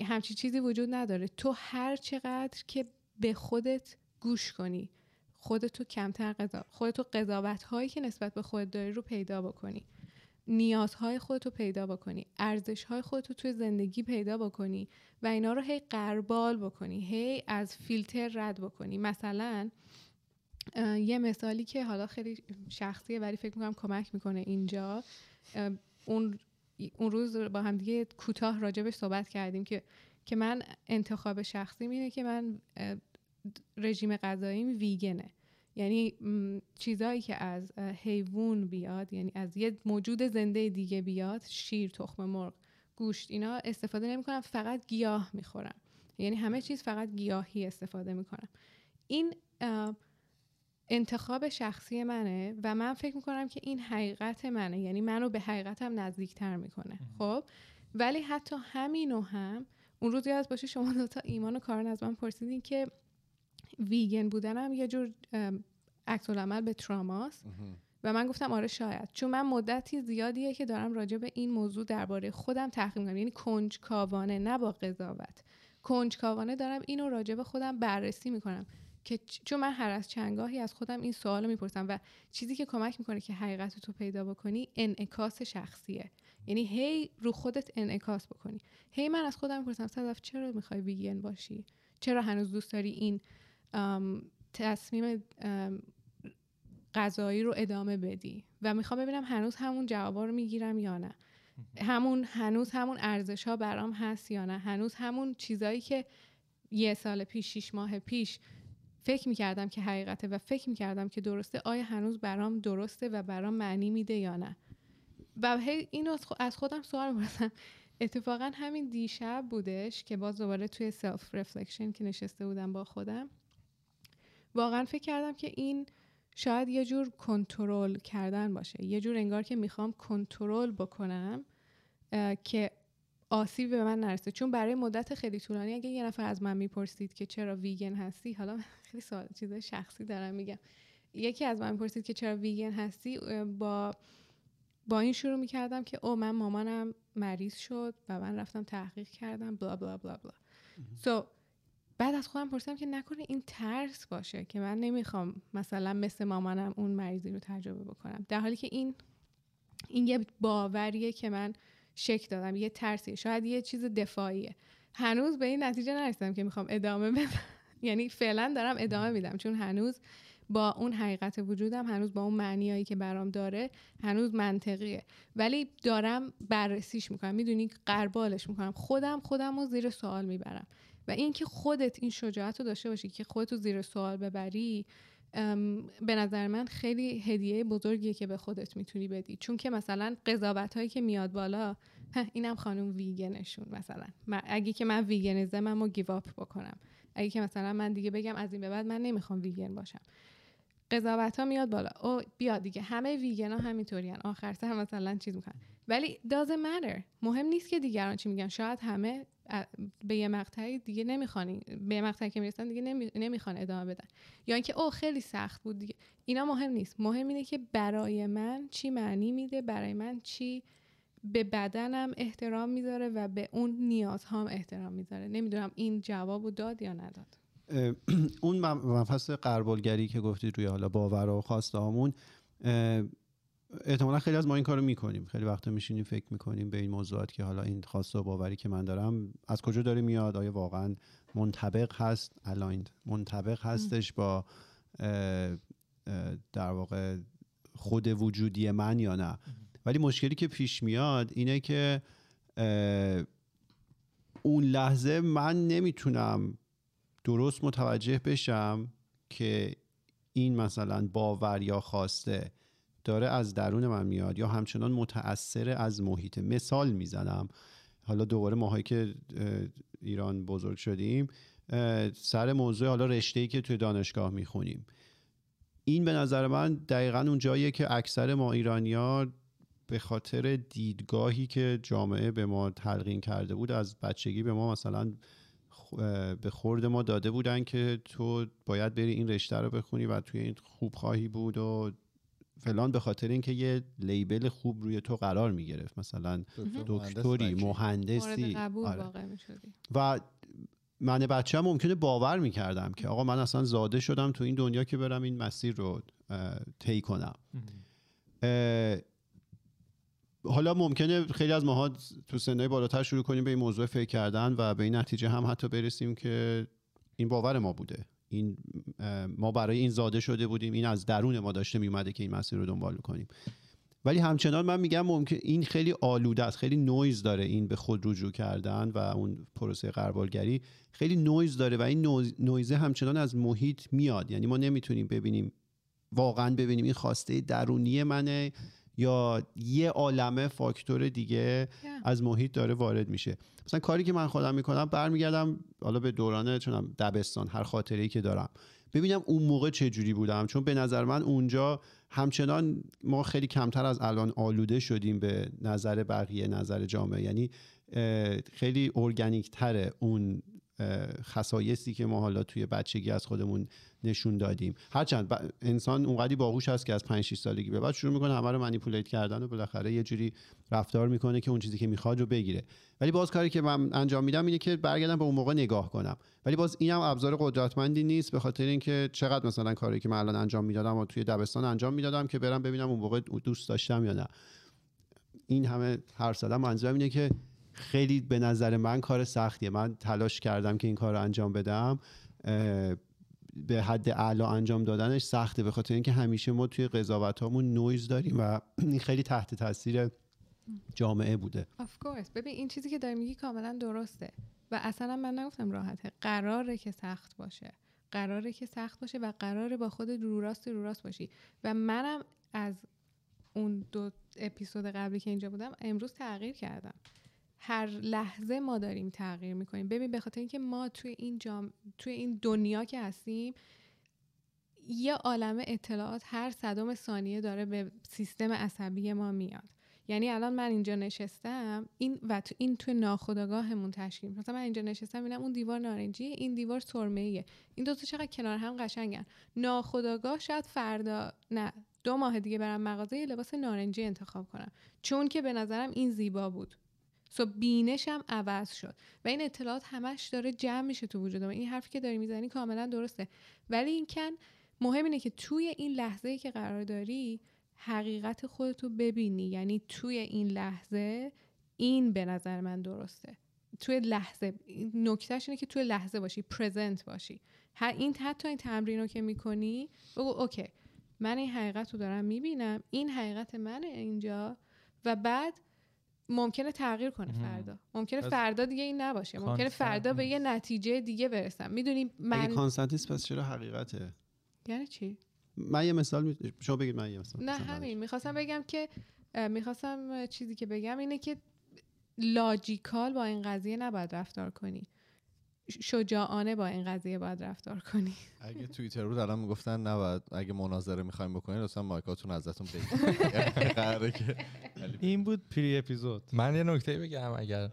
همچی چیزی وجود نداره. تو هر چقدر که به خودت گوش کنی خودتو کمتر قضا خودتو قضاوت هایی که نسبت به خودت داری رو پیدا بکنی. نیازهای خودتو پیدا بکنی. ارزش های خودتو توی زندگی پیدا بکنی و اینا رو هی غربال بکنی. هی از فیلتر رد بکنی. مثلا یه مثالی که حالا خیلی شخصیه ولی فکر می‌کنم کمک می‌کنه اینجا. اون اون روز با هم دیگه کوتاه راجبش صحبت کردیم که که من انتخاب شخصی اینه که من رژیم غذاییم ویگنه. یعنی چیزایی که از حیوان بیاد یعنی از یه موجود زنده دیگه بیاد شیر تخم مرغ گوشت اینا استفاده نمی‌کنم فقط گیاه می‌خورم. یعنی همه چیز فقط گیاهی استفاده می‌کنم. این انتخاب شخصی منه و من فکر می‌کنم که این حقیقت منه. یعنی منو به حقیقتم نزدیکتر می‌کنه. خب؟ ولی حتی همینو هم اون روز یاد باشه شما دوتا ایمان و کارن از من پرسیدین که ویگن بودنم یه جور عکس العمل به تراماست و من گفتم آره شاید. چون من مدتی زیادیه که دارم راجع به این موضوع درباره خودم تحقیق می‌کنم. یعنی کنجکاوانه نه با قضاوت. کنجکاوانه دارم اینو راجع به خودم بررسی می‌کنم. که چون من هر از چندگاهی از خودم این سوال رو می‌پرسم و چیزی که کمک می‌کنه که حقیقت تو پیدا بکنی انعکاس شخصیه. یعنی هی رو خودت انعکاس بکنی. هی من از خودم می‌پرسم صدف چرا می‌خوای ویگن باشی؟ چرا هنوز دوست داری این تصمیم غذایی رو ادامه بدی؟ و می‌خوام ببینم هنوز همون جوابا رو می‌گیرم یا نه. همون هنوز همون ارزش ها برام هست یا نه؟ هنوز همون چیزایی که یه سال پیش شیش ماه پیش فکر می‌کردم که حقیقته و فکر می‌کردم که درسته آیا هنوز برام درسته و برام معنی میده یا نه؟ و هی اینو از خو- از خودم سوال می‌پرسم اتفاقا همین دیشب بودش که باز دوباره توی self reflection که نشسته بودم با خودم واقعا فکر کردم که این شاید یه جور کنترل کردن باشه. یه جور انگار که می‌خوام کنترل بکنم که آسیبی به من نرسه. چون برای مدت خیلی طولانی اگه یه نفر از من می‌پرسید که چرا ویگن هستی حالا خیلی سوال چیزای شخصی دارم میگم. یکی از من می‌پرسید که چرا ویگن هستی؟ با با این شروع می‌کردم که او من مامانم مریض شد و من رفتم تحقیق کردم بلا بلا بلا بلا سو بعد از خودم پرسیدم که نکنه این ترس باشه که من نمی‌خوام مثلا مثل مامانم اون مریضی رو تجربه بکنم. در حالی که این این یه باوریه که من شک دادم یه ترسیه. شاید یه چیز دفاعیه. هنوز به این نتیجه نرسیدم که می‌خوام ادامه بدم. یعنی فعلا دارم ادامه میدم. چون هنوز با اون حقیقت وجودم هنوز با اون معنیایی که برام داره هنوز منطقیه. ولی دارم بررسیش می‌کنم. می‌دونی قربالش می‌کنم. خودم خودم رو زیر سوال می‌برم. و اینکه خودت این شجاعت رو داشته باشی که خودت رو زیر سوال ببری به نظر من خیلی هدیه بزرگیه که به خودت می‌تونی بدی. چون که مثلا قضاوت هایی که میاد بالا "هه، اینم خانم ویگنشون مثلا. اگه که من ویگنیزم اما گیو اپ بکنم. اگه که مثلا من دیگه بگم از این به بعد من نمی‌خوام ویگن باشم. قضاوت ها میاد بالا. او بیا دیگه همه ویگن ها همینطورین. آخر سر مثلا چیز می‌کنن. ولی doesn't matter. مهم نیست که دیگران چی میگن. شاید همه به یه مقطعی دیگه نمی‌خوان به یه مقطعی که می‌رسن دیگه نمی... نمی‌خوان ادامه بدن. یا اینکه او خیلی سخت بود دیگه. اینا مهم نیست. مهم اینه که برای من چی معنی میده برای من چی به بدنم احترام می‌ذاره و به اون نیازهام احترام می‌ذاره. نمی‌دونم این جوابو داد یا نداد. اون م- مبحث قربالگری که گفتید روی حالا باور و خواسته هامون احتمالا خیلی از ما این کارو می‌کنیم. خیلی وقتا میشینیم فکر می‌کنیم به این موضوعات که حالا این خواسته و باوری که من دارم از کجا داره میاد؟ آیا واقعا منطبق هست؟ aligned. منطبق هستش با در واقع خود وجودی من یا نه؟ ولی مشکلی که پیش میاد اینه که اون لحظه من نمی‌تونم درست متوجه بشم که این مثلا باور یا خواسته داره از درون من میاد یا همچنان متأثر از محیط مثال می‌زنم. حالا دوباره ماهایی که ایران بزرگ شدیم سر موضوع حالا رشته ای که توی دانشگاه می‌خونیم. این به نظر من دقیقا اون جاییه که اکثر ما ایرانیا به خاطر دیدگاهی که جامعه به ما تلقین کرده بود از بچگی به ما مثلا به خورد ما داده بودن که تو باید بری این رشته رو بخونی و توی این خوب خواهی بود و فلان به خاطر اینکه یه لیبل خوب روی تو قرار می گرفت. مثلا دکتری مورد مهندسی. قبول آره. و من بچه هم ممکنه باور می‌کردم که آقا من اصلا زاده شدم تو این دنیا که برم این مسیر رو طی کنم. حالا ممکنه خیلی از ماها تو سنهای بالاتر شروع کنیم به این موضوع فکر کردن و به این نتیجه هم حتی برسیم که این باور ما بوده. این ما برای این زاده شده بودیم این از درون ما داشته میومده که این مسیر رو دنبال کنیم. ولی همچنان من میگم ممکن این خیلی آلوده است خیلی نویز داره این به خود رجوع کردن و اون پروسه غربالگری خیلی نویز داره و این noise- noise ه همچنان از محیط میاد. یعنی ما نمی‌تونیم ببینیم واقعا ببینیم این خواسته درونی منه. یا یه عالمه فاکتور دیگه Yeah. از محیط داره وارد میشه. مثلا کاری که من خودم می‌کنم برمیگردم حالا به دوران چه می‌دونم دبستان هر خاطره ای که دارم. ببینم اون موقع چه جوری بودم چون به نظر من اونجا همچنان ما خیلی کمتر از الان آلوده شدیم به نظر بقیه نظر جامعه. یعنی خیلی ارگانیک تره اون خصایصی که ما حالا توی بچگی از خودمون نشون دادیم. هرچند انسان اونقدی باهوش هست که از 5 6 سالگی به بعد شروع می‌کنه همه رو منیپولیت کردن و بالاخره یه جوری رفتار می‌کنه که اون چیزی که می‌خواد رو بگیره. ولی باز کاری که من انجام میدم اینه که برگردم به اون موقع نگاه کنم. ولی باز اینم ابزار قدرتمندی نیست به خاطر اینکه چقدر مثلا کاری که من الان انجام می‌دادم و توی دبستان انجام می‌دادم که برم ببینم اون موقع دوست داشتم یا نه. این همه حرف زدم منظورم اینه که خیلی به نظر من کار سختیه. من تلاش کردم که این کار رو انجام بدم. به حد اعلا انجام دادنش سخته به خاطر اینکه همیشه ما توی قضاوت هامون نویز داریم و خیلی تحت تاثیر جامعه بوده. Of course. ببین این چیزی که داری میگی کاملا درسته. و اصلا من نگفتم راحته. قراره که سخت باشه. قراره که سخت باشه و قراره با خود رو راست رو راست باشی. و منم از اون دو اپیزود قبلی که اینجا بودم امروز تغییر کردم. هر لحظه ما داریم تغییر می‌کنیم. ببین به خاطر اینکه ما توی این جام توی این دنیا که هستیم یه عالم اطلاعات هر صدم ثانیه داره به سیستم عصبی ما میاد. یعنی الان من اینجا نشستم این و تو این تو ناخودآگاهمون تشکیل مثلا من اینجا نشستم اینم اون دیوار نارنجیه این دیوار سرمه‌ایه. این دو تا چقدر کنار هم قشنگن. ناخودآگاه شاید فردا نه دو ماه دیگه برم مغازه لباس نارنجی انتخاب کنم. چون که به نظرم این زیبا بود. سو بینشم عوض شد. و این اطلاعات همش داره جمع میشه تو وجودم این حرفی که داری می‌زنی کاملا درسته. ولی این کن مهم اینه که توی این لحظه ای که قرار داری حقیقت خودتو ببینی. یعنی توی این لحظه این به نظر من درسته. توی لحظه نکتهش اینه که توی لحظه باشی present باشی. هر این حتی این تمرین رو که می‌کنی بگو okay من این حقیقت رو دارم می‌بینم این حقیقت منه اینجا. و بعد ممکنه تغییر کنه فردا. ممکنه فردا دیگه این نباشه. ممکنه فردا به یه. نتیجه دیگه برسم می‌دونی اگه من constant نیست پس چرا حقیقته؟ یعنی چی؟ من یه مثال می... شما بگید من یه مثال نه. همین. می‌خواستم بگم که می‌خواستم چیزی که بگم اینه که لاجیکال با این قضیه نباید رفتار کنی. شجاعانه با این قضیه باید رفتار کنی. اگه توییتر بود الان می‌گفتن نباید اگه مناظره می‌خوایم بکنین لطفا مایکاتون ازتون بگیرید. <laughs> این بود پری اپیزود. من یه نکته بگم اگر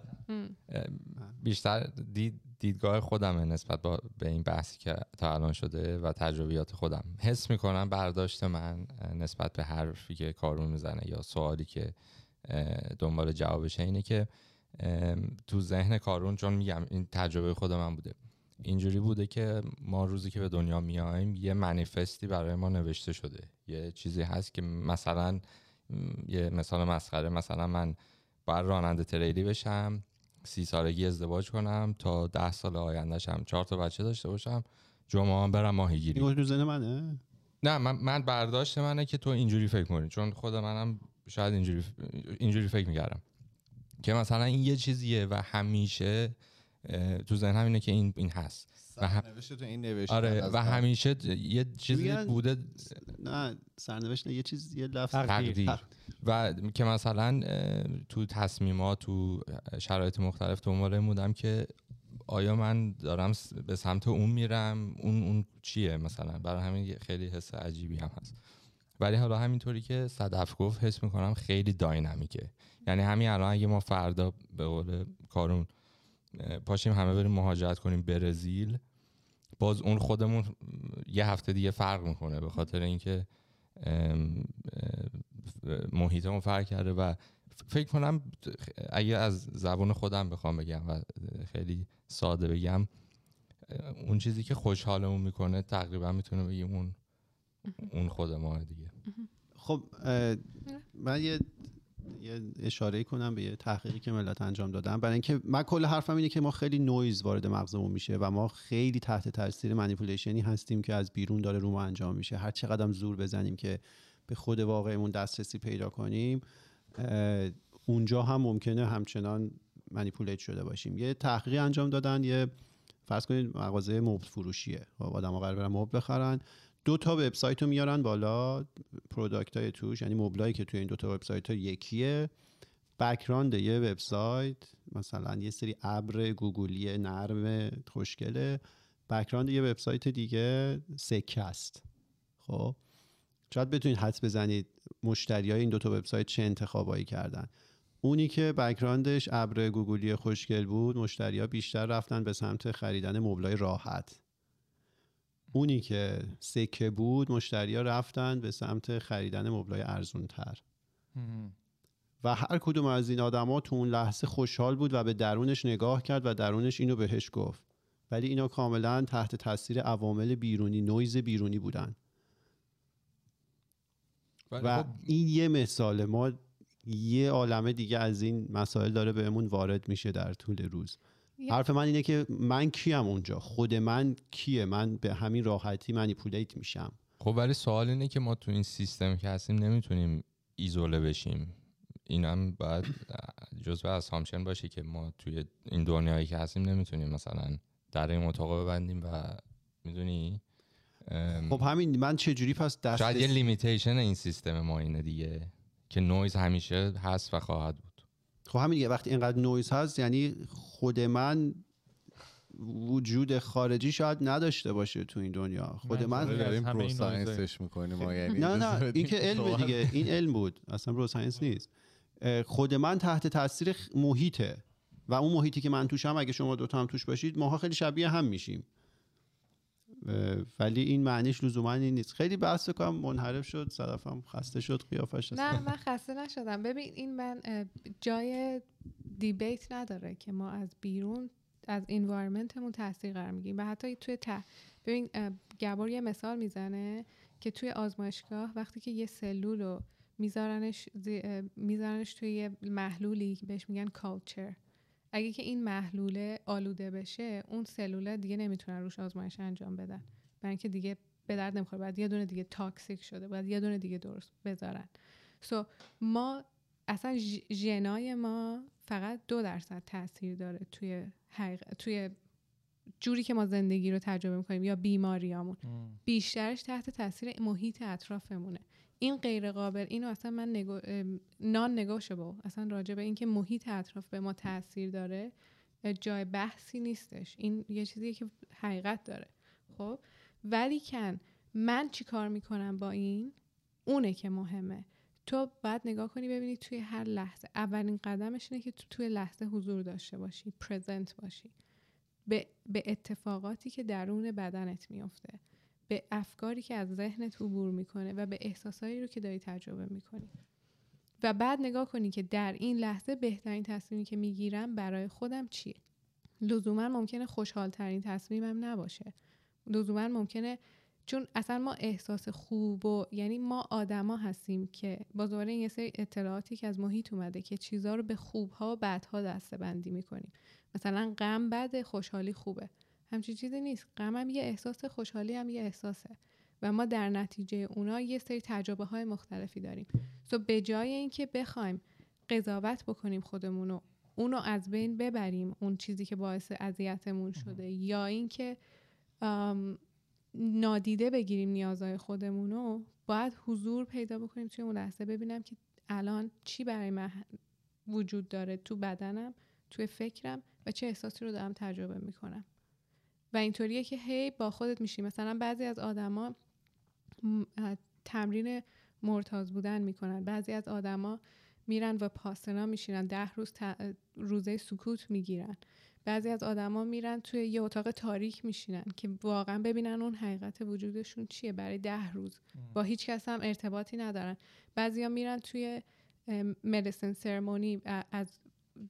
بیشتر دید دیدگاه خودمه نسبت با به این بحثی که تا الان شده و تجربیات خودم. حس می‌کنم برداشت من نسبت به حرفی که کارون می‌زنه یا سوالی که دنبال جوابشه اینه که تو ذهن کارون چون میگم این تجربه خود من بوده. اینجوری بوده که ما روزی که به دنیا میایم یه منیفستی برای ما نوشته شده. یه چیزی هست که مثلا یه مثال مسخره مثلا من باید راننده تریلی بشم سی سالگی ازدواج کنم تا ده سال آیندهشم چهار تا بچه داشته باشم جمعه هم برم ماهیگیری. این تو منه؟ نه من, من برداشت منه که تو اینجوری فکر کنی چون خود منم شاید اینجوری اینجوری فکر می‌کردم. که مثلا این یه چیزیه و همیشه تو ذهنم اینه که این این هست. و هم- تو این نوشته آره و. همیشه یه چیزی میگن- بوده نه سرنوشت نه یه چیز یه لفظ. تقدیر. تق- و که مثلا تو تصمیمات تو شرایط مختلف دنبال این بودم که آیا من دارم به سمت اون میرم؟ اون اون چیه مثلا؟ برای همین خیلی حس عجیبی هم هست. ولی حالا همینطوری که صدف گفت حس می‌کنم خیلی داینامیکه. یعنی همین الان اگه ما فردا به قول کارون پاشیم همه بریم مهاجرت کنیم برزیل باز اون خودمون یه هفته دیگه فرق می‌کنه به خاطر اینکه محیطمون فرق کرده و فکر کنم اگه از زبون خودم بخوام بگم و خیلی ساده بگم اون چیزی که خوشحالمون می‌کنه تقریبا می‌تونه بگیم اون اون خود ما دیگه. خب من یه یه اشاره کنم به یه تحقیقی که ملت انجام دادن. برای اینکه من کل حرفم اینه که ما خیلی نویز وارد مغزمون میشه و ما خیلی تحت تاثیر manipulation ی هستیم که از بیرون داره رو ما انجام میشه. هر چقدر زور بزنیم که به خود واقعمون دسترسی پیدا کنیم اونجا هم ممکنه همچنان manipulate شده باشیم. یه تحقیقی انجام دادن یه فرض کنید مغازه مبل فروشیه. خب آدم‌ها قرار برن مبل بخرن. دو تا وبسایت رو میارن بالا product های توش یعنی مبلایی که توی این دو تا وبسایت ها یکیه. background یه وبسایت مثلا یه سری ابر گوگلی نرم خوشگله. background یه وبسایت دیگه سکه است خب؟ شاید بتونید حدس بزنید مشتری های این دو تا وبسایت چه انتخابایی کردن. اونی که بکراندش ابر گوگلی خوشگل بود مشتری ها بیشتر رفتن به سمت خریدن مبلای راحت. اونی که سکه بود مشتری ها رفتن به سمت خریدن مبلای ارزون تر و هر کدوم از این آدما تو اون لحظه خوشحال بود و به درونش نگاه کرد و درونش اینو بهش گفت. ولی اینا کاملا تحت تاثیر عوامل بیرونی نویز بیرونی بودن. و این یه مثال ما یه عالمه دیگه از این مسائل داره بهمون وارد میشه در طول روز. حرف من اینه که من کیم اونجا. خود من کیه؟ من به همین راحتی منیپولیت میشم. خب ولی سوال اینه که ما تو این سیستم که هستیم نمی‌تونیم ایزوله بشیم. این هم باید جزء assumption باشه که ما توی این دنیایی که هستیم نمی‌تونیم مثلا در این اتاق ببندیم و می‌دونی؟ خب همین من چجوری پس دست شاید یه limitation این سیستم ما اینه دیگه. که نویز همیشه هست و خواهد بود. خب همین دیگه وقتی اینقدر نویز هست یعنی خود من وجود خارجی شاید نداشته باشه تو این دنیا. خود من داریم از همه bro science ش می‌کنیم ما یعنی نه نه این که علم دیگه این علم بود. اصلا bro science نیست. خود من تحت تاثیر محیطه. و اون محیطی که من توشم اگه شما دوتا هم توش باشید ماها خیلی شبیه هم میشیم. ولی این معنیش لزوما این نیست. خیلی بحث کنم منحرف شد صدفم خسته شد قیافش نه. من خسته نشدم. ببین این من جای دیبیت نداره که ما از بیرون از انوایرمنتمون تاثیر قرار می‌گیریم. و حتی توی ته ببین اه، گبور یه مثال می‌زنه که توی آزمایشگاه وقتی که یه سلول رو میذارنش میذارنش توی یه محلولی بهش میگن کالچر اگه که این محلوله آلوده بشه اون سلوله دیگه نمی‌تونن روش آزمایش انجام بدن. برای اینکه دیگه به درد نمی‌خوره. بعد یه دونه دیگه تاکسیک شده. بعد یه دونه دیگه درست بذارن. سو ما اصلا ژنای ما فقط دو درصد تاثیر داره توی حقیق... توی جوری که ما زندگی رو تجربه می‌کنیم یا بیماریامون. بیشترش تحت تاثیر محیط اطرافمونه. این غیر قابل اینو اصلا من نگو... نان نگوشبل اصلا راجع به اینکه محیط اطراف به ما تاثیر داره جای بحثی نیستش. این یه چیزیه که حقیقت داره. خب؟ ولی کن من چی کار می‌کنم با این؟ اونه که مهمه. تو باید نگاه کنی ببینی توی هر لحظه. اولین قدمش اینه که تو توی لحظه حضور داشته باشی پرزنت باشی. به, به اتفاقاتی که درون بدنت میفته به افکاری که از ذهنت عبور می‌کنه و به احساسایی رو که داری تجربه می‌کنی. و بعد نگاه کنی که در این لحظه بهترین تصمیمی که می‌گیرم برای خودم چیه. لزوما ممکنه خوشحال ترین تصمیمم نباشه. لزوما ممکنه چون اصلا ما احساس خوب و یعنی ما آدما هستیم که با دوباره یه سری اطلاعاتی که از محیط اومده که چیزها رو به خوبها و بدها دسته بندی می‌کنیم. مثلا غم بده خوشحالی خوبه. همچین چیزی نیست. غم هم یه احساس خوشحالی هم یه احساسه. و ما در نتیجه اونا یه سری تجربه های مختلفی داریم. سو به جای اینکه بخوایم قضاوت بکنیم خودمونو اونو از بین ببریم اون چیزی که باعث اذیتمون شده یا اینکه نادیده بگیریم نیازهای خودمونو باید حضور پیدا بکنیم توی اون لحظه. ببینم که الان چی برای من وجود داره تو بدنم توی فکرم و چه احساسی رو دارم تجربه می‌کنم. و اینطوریه که هی با خودت میشی. مثلا بعضی از آدما تمرین مرتاز بودن می‌کنن. بعضی از آدما میرن و پاسنا میشینن. ده روز روزه سکوت می‌گیرن. بعضی از آدما میرن توی یه اتاق تاریک میشینن که واقعا ببینن اون حقیقت وجودشون چیه برای ده روز. با هیچ کس هم ارتباطی ندارن. بعضیا میرن توی medicine ceremony از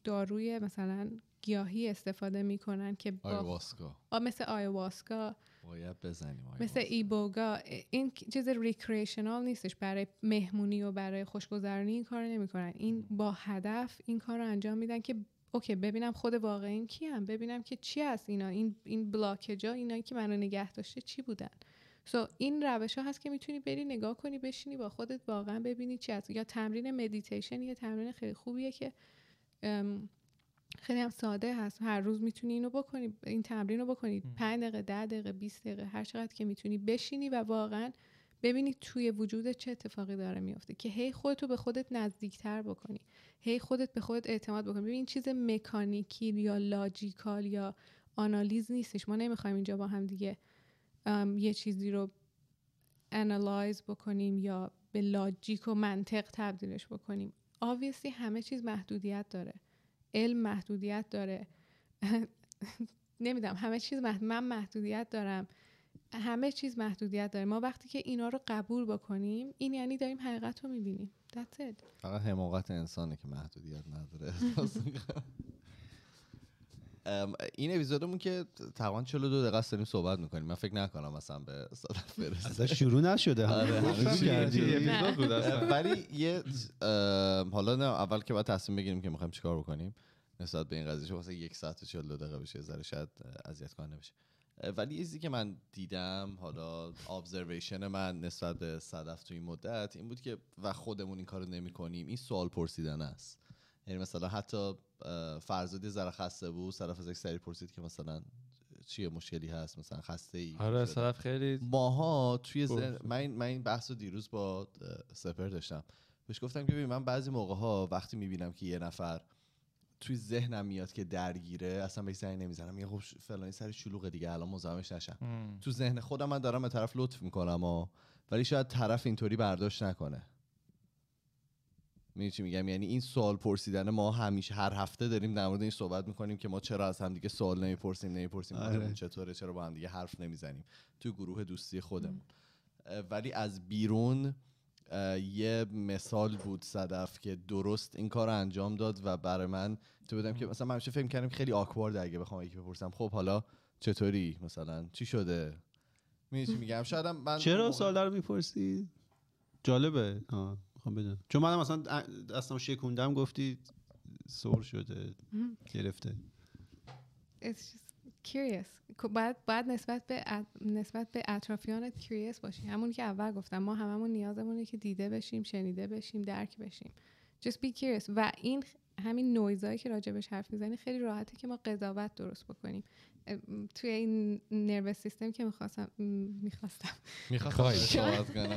داروی مثلا گیاهی استفاده می‌کنن که با ayahuasca. مثل ayahuasca. باید بزنیم مثل iboga. این چیز recreational نیستش. برای مهمونی و برای خوشگذرانی این کار نمی‌کنن. این با هدف این کار رو انجام میدن که okay ببینم خود واقعیم کیم ببینم که چی هست اینا. این این blockage ها اینایی که منو نگه داشته چی بودن. so so, این روش ها هست که می‌تونی بری نگاه کنی بشینی با خودت واقعا ببینی چی هست. یا تمرین مدیتیشن یه تمرین خیلی خوبیه که خیلی هم ساده هست. هر روز می‌تونی اینو بکنی این تمرین رو بکنی 5 دقیقه 10 دقیقه 20 دقیقه هر چقدر که می‌تونی بشینی و واقعا ببینی توی وجود چه اتفاقی داره میفته که هی خودتو به خودت نزدیکتر بکنی. هی خودت به خودت اعتماد بکنی. ببین این چیز مکانیکی یا logical یا آنالیز نیستش. ما نمی‌خوایم اینجا با هم دیگه یه چیزی رو انالایز بکنیم یا به لاجیک و منطق تبدیلش بکنیم. Obviously همه چیز محدودیت داره. علم محدودیت داره. <laughs> نمی‌دونم همه چیز من محدودیت دارم. همه چیز محدودیت داره. ما وقتی که اینا رو قبول بکنیم این یعنی داریم حقیقت رو می‌بینیم. فقط حماقت انسانه که محدودیت نداره. <laughs> این اپیزودمون که تقریبا 42 دقیقه داریم صحبت می‌کنیم. من فکر نکنم مثلا به صادف برسه. شروع نشده. آره، ولی یه حالا نه اول که باید تصمیم بگیریم که می‌خوایم چیکار بکنیم نسبت به این قضیه واسه یک ساعت و 42 دقیقه بشه ذره شاید اذیت کننده بشه. ولی چیزی که من دیدم حالا ابزرویشن من نسبت به صدف تو این مدت این بود که و خودمون این کارو نمی کنیم این سوال پرسیدن است. یعنی مثلا حتی فرزادی ذره خسته بود صرف از یک سری پرسید که مثلا چیه مشکلی هست مثلا خسته ای آره صرف خیلی ماها توی زن... من من این بحث رو دیروز با سپر داشتم. بهش گفتم که ببین من بعضی موقع ها وقتی می‌بینم که یه نفر توی ذهنم میاد که درگیره اصلا بهش زنگ نمی‌زنم. میگه خب فلانی سر شلوغه دیگه الان مزاحمش نشم. تو ذهن خودم من دارم به طرف لطف می‌کنم و ولی شاید طرف اینطوری برداشت نکنه. می‌دونی چی میگم؟ یعنی این سوال پرسیدن ما همیشه هر هفته داریم در مورد این صحبت می‌کنیم که ما چرا از هم دیگه سوال نمی‌پرسیم نمی‌پرسیم آره. چطوره چرا با هم دیگه حرف نمی‌زنیم؟ تو گروه دوستی خودمون. ولی از بیرون یه مثال بود صدف که درست این کار رو انجام داد و برای من تو بدم که مثلا من همیشه فکر کردم خیلی آکوارد اگه بخوام یکی بپرسم. خب حالا چطوری؟ مثلا چی شده؟ میگم؟ شاید من چرا سوال رو می‌پرسی؟ جالبه. می‌خوام بدونم. چون منم مثلا اصلا شکوندم گفتی سور شده گرفته. Curious. باید, باید نسبت به نسبت به اطرافیانت curious باشی. همون که اول گفتم ما هممون نیازمونه که دیده بشیم شنیده بشیم درک بشیم. Just be curious. و این همین نویزایی که راجبش حرف می‌زنی خیلی راحته که ما قضاوت درست بکنیم. توی این نرو سیستم که می‌خواستم می‌خواستم.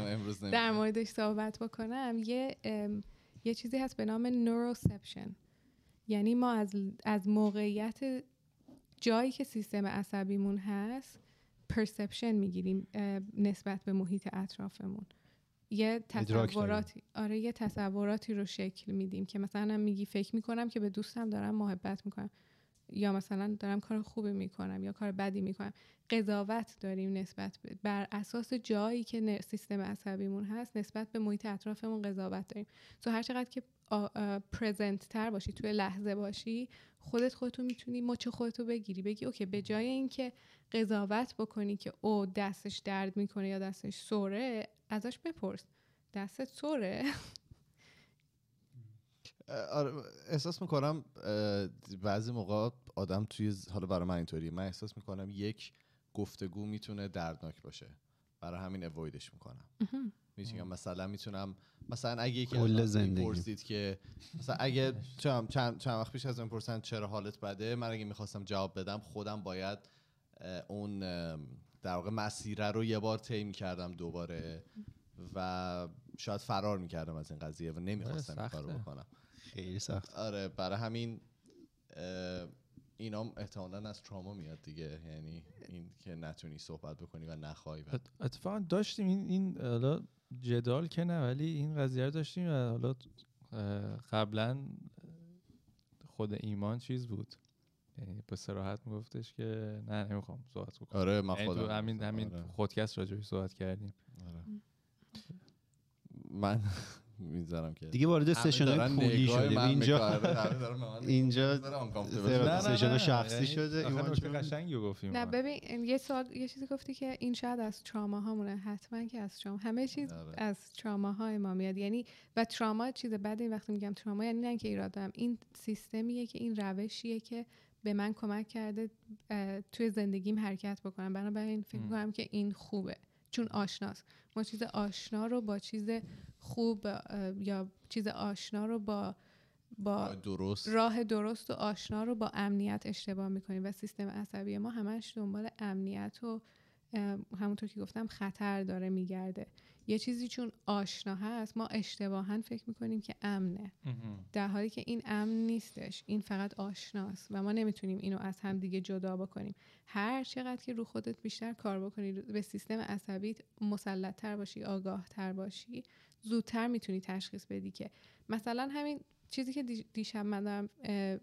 امروز در موردش صحبت بکنم. یه یه چیزی هست به نام نوروسپشن یعنی ما از, از موقعیت جایی که سیستم عصبیمون هست پرسپشن می‌گیریم نسبت به محیط اطرافمون. یه تصوراتی. آره یه تصوراتی رو شکل میدیم که مثلا میگی فکر می‌کنم که به دوستم دارم محبت می‌کنم. یا مثلا دارم کار خوبی می‌کنم یا کار بدی می‌کنم قضاوت داریم نسبت بر اساس جایی که سیستم عصبیمون هست نسبت به محیط اطرافمون قضاوت داریم. تو هر چقدر که پرزنت تر باشی توی لحظه باشی خودت خودتو می‌تونی مچ خودتو بگیری. بگی اوکی به جای اینکه قضاوت بکنی که او دستش درد می‌کنه یا دستش سوره ازش بپرس. دستت سوره. آره احساس می‌کنم بعضی موقع آدم توی حالا برای من اینطوریه. من احساس می‌کنم یک گفتگو می‌تونه دردناک باشه. برای همین اوایدش می‌کنم. می‌تونم مثلا می‌تونم مثلا اگه یکی از پرسید که مثلا اگه چند, چند, وقت پیش از من پرسن چرا حالت بده من اگه می‌خواستم جواب بدم خودم باید اون در واقع مسیره رو یه بار طی می‌کردم دوباره و شاید فرار می‌کردم از این قضیه و نمی‌خواستم این کارو بکنم. خیلی سخت آره برای همین اینا احتمالا از تراما میاد دیگه. یعنی این که نتونی صحبت بکنی و نخوای اتفاقا داشتیم این این حالا جدال که نه ولی این قضیه رو داشتیم و حالا قبلا خود ایمان چیز بود. یعنی به صراحت میگفتش که نه نمی‌خوام صحبت بکنم. آره من یعنی خودم همین همین آره. خودکست صحبت کردیم. آره. من می‌ذارم که. دیگه وارد سشن های پولی شدیم اینجا <laughs> اینجا سشن شخصی شده قشنگی گفتیم نه ببین یه سوال یه چیزی گفتی که این شاید از تراما هامونه حتما که از تراما همه چیز آره. از تراما های ما میاد. یعنی و تراما چیز بعد این وقتی میگم تراما یعنی نه که ایراد دارم این سیستمیه که این روشیه که به من کمک کرده توی زندگیم حرکت بکنم. بنابراین فکر کنم که این خوبه. چون آشناست. ما چیز آشنا رو با چیز خوب یا چیز آشنا رو با با درست. راه درست و آشنا رو با امنیت اشتباه می‌کنیم و سیستم عصبی ما همش دنبال امنیت و همونطور که گفتم خطر داره میگرده. یه چیزی چون آشنا هست ما اشتباها فکر می‌کنیم که امنه. در حالی که این امن نیستش این فقط آشناست و ما نمی‌تونیم اینو از هم دیگه جدا بکنیم. هر چقدر که رو خودت بیشتر کار بکنی به سیستم عصبیت مسلط تر باشی آگاه تر باشی زودتر می‌تونی تشخیص بدی که مثلا همین چیزی که دیشب من دارم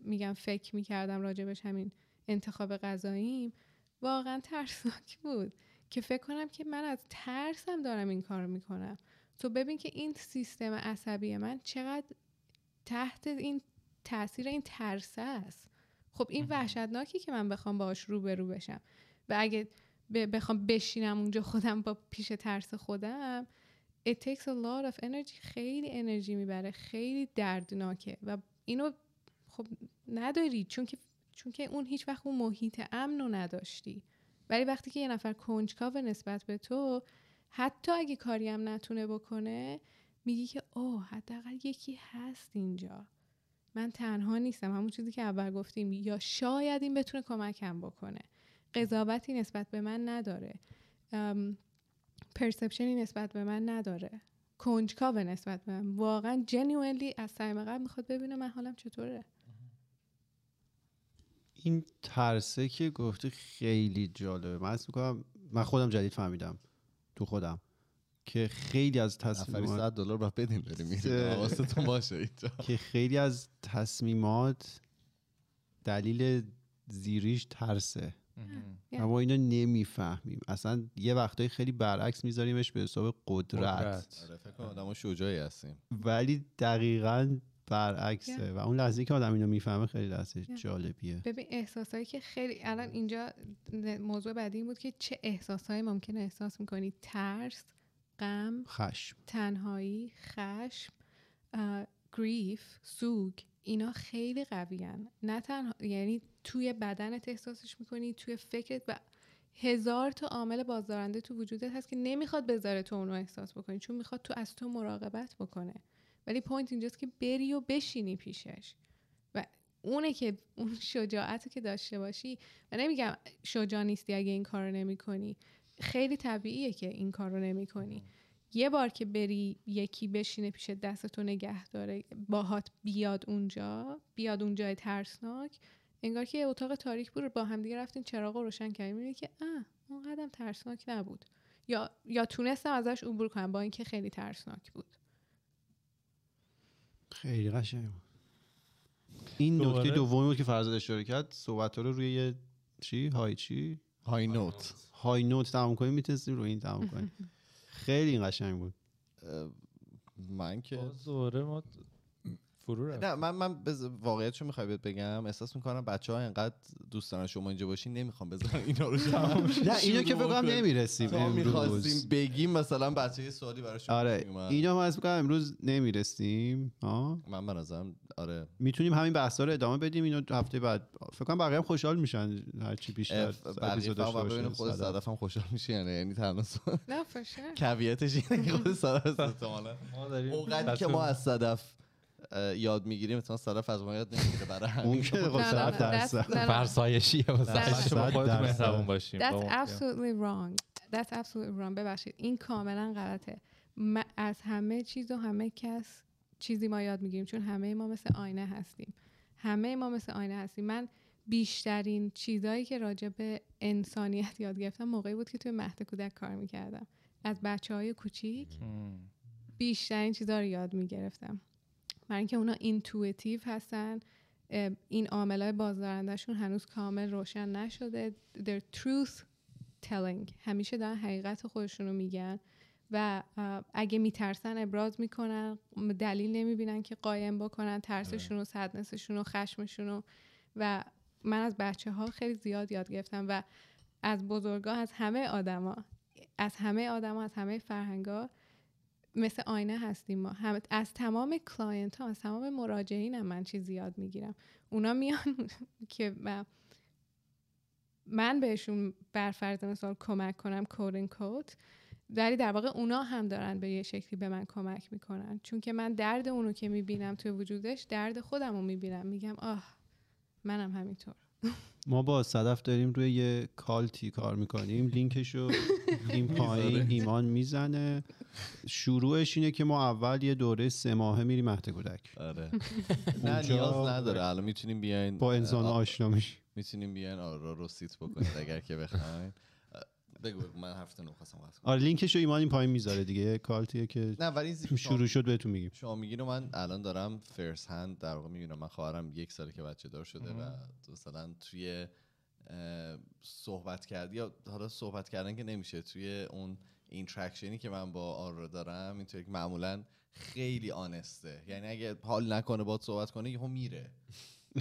میگم فکر می‌کردم راجبش همین انتخاب غذاییم واقعا ترسناک بود که فکر کنم که من از ترسم دارم این کار می‌کنم. تو ببین که این سیستم عصبی من چقدر تحت این تاثیر این ترسه است. خب این وحشتناکی که من بخوام باهاش روبرو بشم. و اگه بخوام بشینم اونجا خودم با پیش ترس خودم it takes a lot of energy. خیلی انرژی می‌بره. خیلی دردناکه. و اینو خب نداری. چون که چون که اون هیچ وقت اون محیط امن رو نداشتی. ولی وقتی که یه نفر کنجکاو نسبت به تو حتی اگه کاری هم نتونه بکنه میگی که اوه حداقل یکی هست اینجا. من تنها نیستم. همون چیزی که اول گفتیم. یا شاید این بتونه کمکم بکنه. قضاوتی نسبت به من نداره. پرسپشنی نسبت به من نداره. کنجکاو نسبت به من. واقعا جنوینلی از صمیم قلب می‌خواد ببینه من حالم چطوره. این ترسه که گفته خیلی جالبه. من می‌کنم من خودم جدید فهمیدم. تو خودم. که خیلی از تصمیمات 100 دلار با بدیم بریم باشه اینجا. <laughs> که خیلی از تصمیمات دلیل زیریش ترسه. ما اینو نمی‌فهمیم. اصلا یه وقتایی خیلی برعکس میذاریمش به حساب قدرت, آره فکر کنم آدم شجاعی هستیم. ولی دقیقا برعکسه. و اون لحظه که آدم اینو می‌فهمه خیلی لحظه جالبیه. ببین احساسایی که خیلی الان اینجا موضوع بعدی این بود که چه احساسایی ممکنه احساس می‌کنی؟ ترس غم خشم. تنهایی خشم گریف سوگ. اینا خیلی قویان نه تنها یعنی توی بدنت احساسش می‌کنی توی فکرت و هزار تا عامل بازدارنده تو وجودت هست که نمی‌خواد بذاره تو اونو احساس بکنی چون می‌خواد تو از تو مراقبت بکنه. ولی point اینجاست که بری و بشینی پیشش. و اونه که اون شجاعت که داشته باشی و نمیگم شجاع نیستی اگه این کار رو نمی کنی خیلی طبیعیه که این کار رو نمی کنی یه بار که بری یکی بشینه پیش دستتو نگه داره باهات بیاد اونجا بیاد اونجای ترسناک انگار که یه اتاق تاریک بود با هم دیگه رفتین چراغ رو روشن کردین می‌بینی که اه اون قدرم ترسناک نبود. یا یا تونستم ازش عبور کنم با اینکه خیلی ترسناک بود. خیلی قشنگ بود. این دوباره؟ نکته دومی بود که فرزاد اشاره کرد صحبت رو روی یه چی؟ های چی؟ های نوت های نوت تمام کنیم می‌تونستیم روی این تمام کنیم. <laughs> خیلی این قشنگ بود. من که دوباره ما فرو رفت. نه من من بز... واقعیتشو می‌خوای بهت بگم احساس می‌کنم بچه ها انقدر دوست دارن شما اینجا باشین نمی‌خوام بذارم اینا رو <laughs> نه اینو که کنیم. نمی‌رسیم امروز. می‌خواستیم بگیم مثلا بچه یه سوالی براشون آره. اینو من فکر کنم امروز نمی‌رسیم ها؟ من به نظرم آره. می‌تونیم همین بحثا رو ادامه بدیم اینو هفته بعد. فکر کنم بقیه هم خوشحال میشن بیشتر داشته باید ببینیم باشه خود صدف. هم خوشحال میشه یعنی یعنی تنها س- نه فشه <laughs> کویتش اینه که خود صدف احتمالاً ما داریم اونقدر که ما از صدف یاد می‌گیریم مثلا صدف از ما یاد نمی‌گیره برای اون همین که <laughs> نه، خب نه. فرسایشیه واسه صد خودتون. مهربون باشیم That's absolutely wrong. That's absolutely wrong. ببخشید این کاملا غلطه. از همه چیز و همه کس چیزی ما یاد می‌گیریم چون همه ما مثل آینه هستیم. همه ما مثل آینه هستیم. من بیشترین چیزایی که راجع به انسانیت یاد گرفتم موقعی بود که توی مهد کودک کار می‌کردم. از بچه های کوچیک. بیشترین چیزا رو یاد می‌گرفتم برای اینکه اونا اینتویتیو هستن این عاملای بازدارندشون هنوز کامل روشن نشده. They're truth telling. همیشه دارن حقیقت خودشون رو میگن و اگه میترسن ابراز می‌کنن دلیل نمی‌بینن که قایم بکنن ترسشون و سدنسشون و خشمشون رو. و من از بچه ها خیلی زیاد یاد گرفتم و از بزرگا از همه آدما از همه آدما از همه فرهنگا مثل آینه هستیم ما. هم از تمام client ها از تمام مراجعین هم من چیز زیاد می‌گیرم. اونا میان <laughs> که من- بهشون بر فرض مثال کمک کنم quote unquote ولی در واقع اونا هم دارن به یه شکلی به من کمک می‌کنن. چون که من درد اونو که می‌بینم توی وجودش درد خودم رو می‌بینم. میگم آه منم همینطور. ما با صدف داریم روی یه کالتی کار می‌کنیم. لینکشو این پایین ایمان می‌زنه. شروعش اینه که ما اول یه دوره سه ماهه میریم مهد کودک. آره. <laughs> نه نیاز نداره. الان می‌تونیم بیاین با انسان آشنا میشیم. می‌تونیم بیاین آرا رو سیت بکنید اگر که بخواین. بگو من هفته نو خواستم قطع. آره لینکشو ایمان این پایین می‌ذاره دیگه. یه کالتیه که نه ولی این شروع شد بهتون میگیم. شما میگی رو من الان دارم فرس هند در واقع می‌بینم. من خواهرم یک ساله که بچه دار شده و مثلا توی صحبت کردی یا حالا صحبت کردن که نمیشه توی اون interaction ی که من با آرا دارم اینطوری که معمولا خیلی honest ه یعنی اگه حال نکنه باید صحبت کنه یهو میره.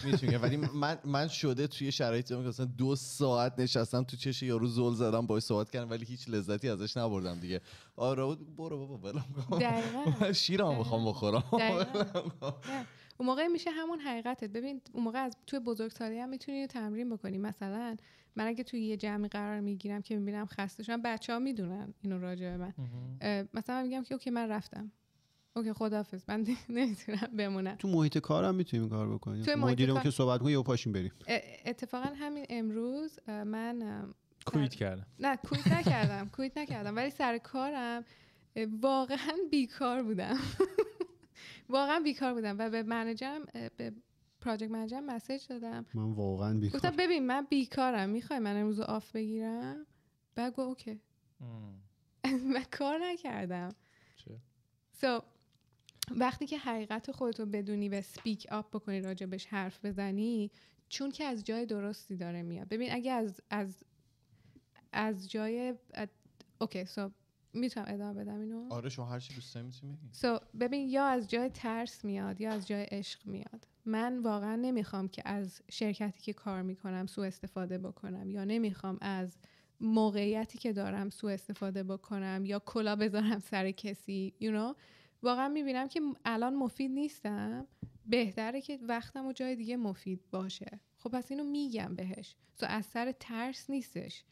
می‌دونی؟ ولی من من شده توی شرایطی که مثلا دو ساعت نشستم تو چش یارو زل زدم باهاش صحبت کردم ولی هیچ لذتی ازش نبردم دیگه. بود برو بابا. <laughs> من شیرم بخوام بخورم. <laughs> اون موقع میشه همون حقیقتت. ببین اون موقع از توی بزرگسالی هم می‌تونی تمرین بکنی. مثلا من اگه توی یه جمعی قرار می‌گیرم که می‌بینم خسته شدم بچه ها می‌دونن اینو راجع به من. مثلا میگم که okay من رفتم. okay خداحافظ. من <laughs> نمی‌تونم بمونم. تو محیط کارم می‌تونیم کار بکنیم. توی محیط مدیرمون کار- که صحبت کنه یهو پاشیم بریم. اتفاقا همین امروز من quit سر- کردم. نه quit نکردم <laughs> quit نکردم. ولی سر کارم واقعا بیکار بودم. <laughs> واقعا بیکار بودم و به منجرم اه، به project manager م message دادم. من واقعا بیکار. گفتم ببین من بیکارم. می‌خوای من امروز off بگیرم؟ بعد گفت okay. و کار نکردم. چه؟ وقتی که حقیقت خودتو بدونی و speak up بکنی راجبش حرف بزنی چون که از جای درستی داره میاد. ببین اگه از از از جای اوکی سو می‌تونم ادامه بدم اینو؟ آره شما هر چی دوست داری می‌تونی بگی. سو ببین یا از جای ترس میاد یا از جای عشق میاد. من واقعا نمی‌خوام که از شرکتی که کار می‌کنم سوء استفاده بکنم یا نمی‌خوام از موقعیتی که دارم سوء استفاده بکنم یا کلا بذارم سر کسی you know? واقعا می‌بینم که الان مفید نیستم. بهتره که وقتم و جای دیگه مفید باشه. خب پس اینو میگم بهش. سو از سر ترس نیستش.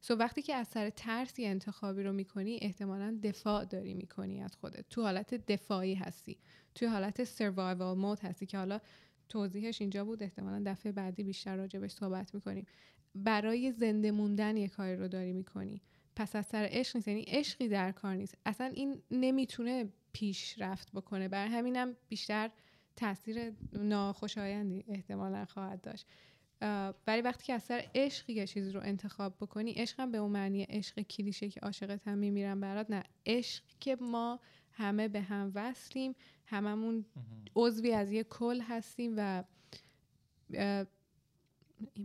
سو وقتی که از سر ترس یه انتخابی رو می‌کنی احتمالا دفاع داری می‌کنی از خودت. تو حالت دفاعی هستی. توی حالت سروایوال مود هستی که حالا توضیحش اینجا بود. احتمالا دفعه بعدی بیشتر راجبش صحبت می‌کنیم. برای زنده موندن یه کاری رو داری می‌کنی. پس از سر عشق نیست. یعنی عشقی در کار نیست. اصلا این نمی‌تونه پیشرفت بکنه. برای همینم بیشتر تاثیر ناخوشایندی احتمالا خواهد داشت. ولی وقتی که از سر عشق یه چیزی رو انتخاب بکنی عشقم به اون معنی عشق کلیشه که عاشقت هم میمیرم برات نه. عشق که ما همه به هم وصلیم هممون عضوی از یه کل هستیم و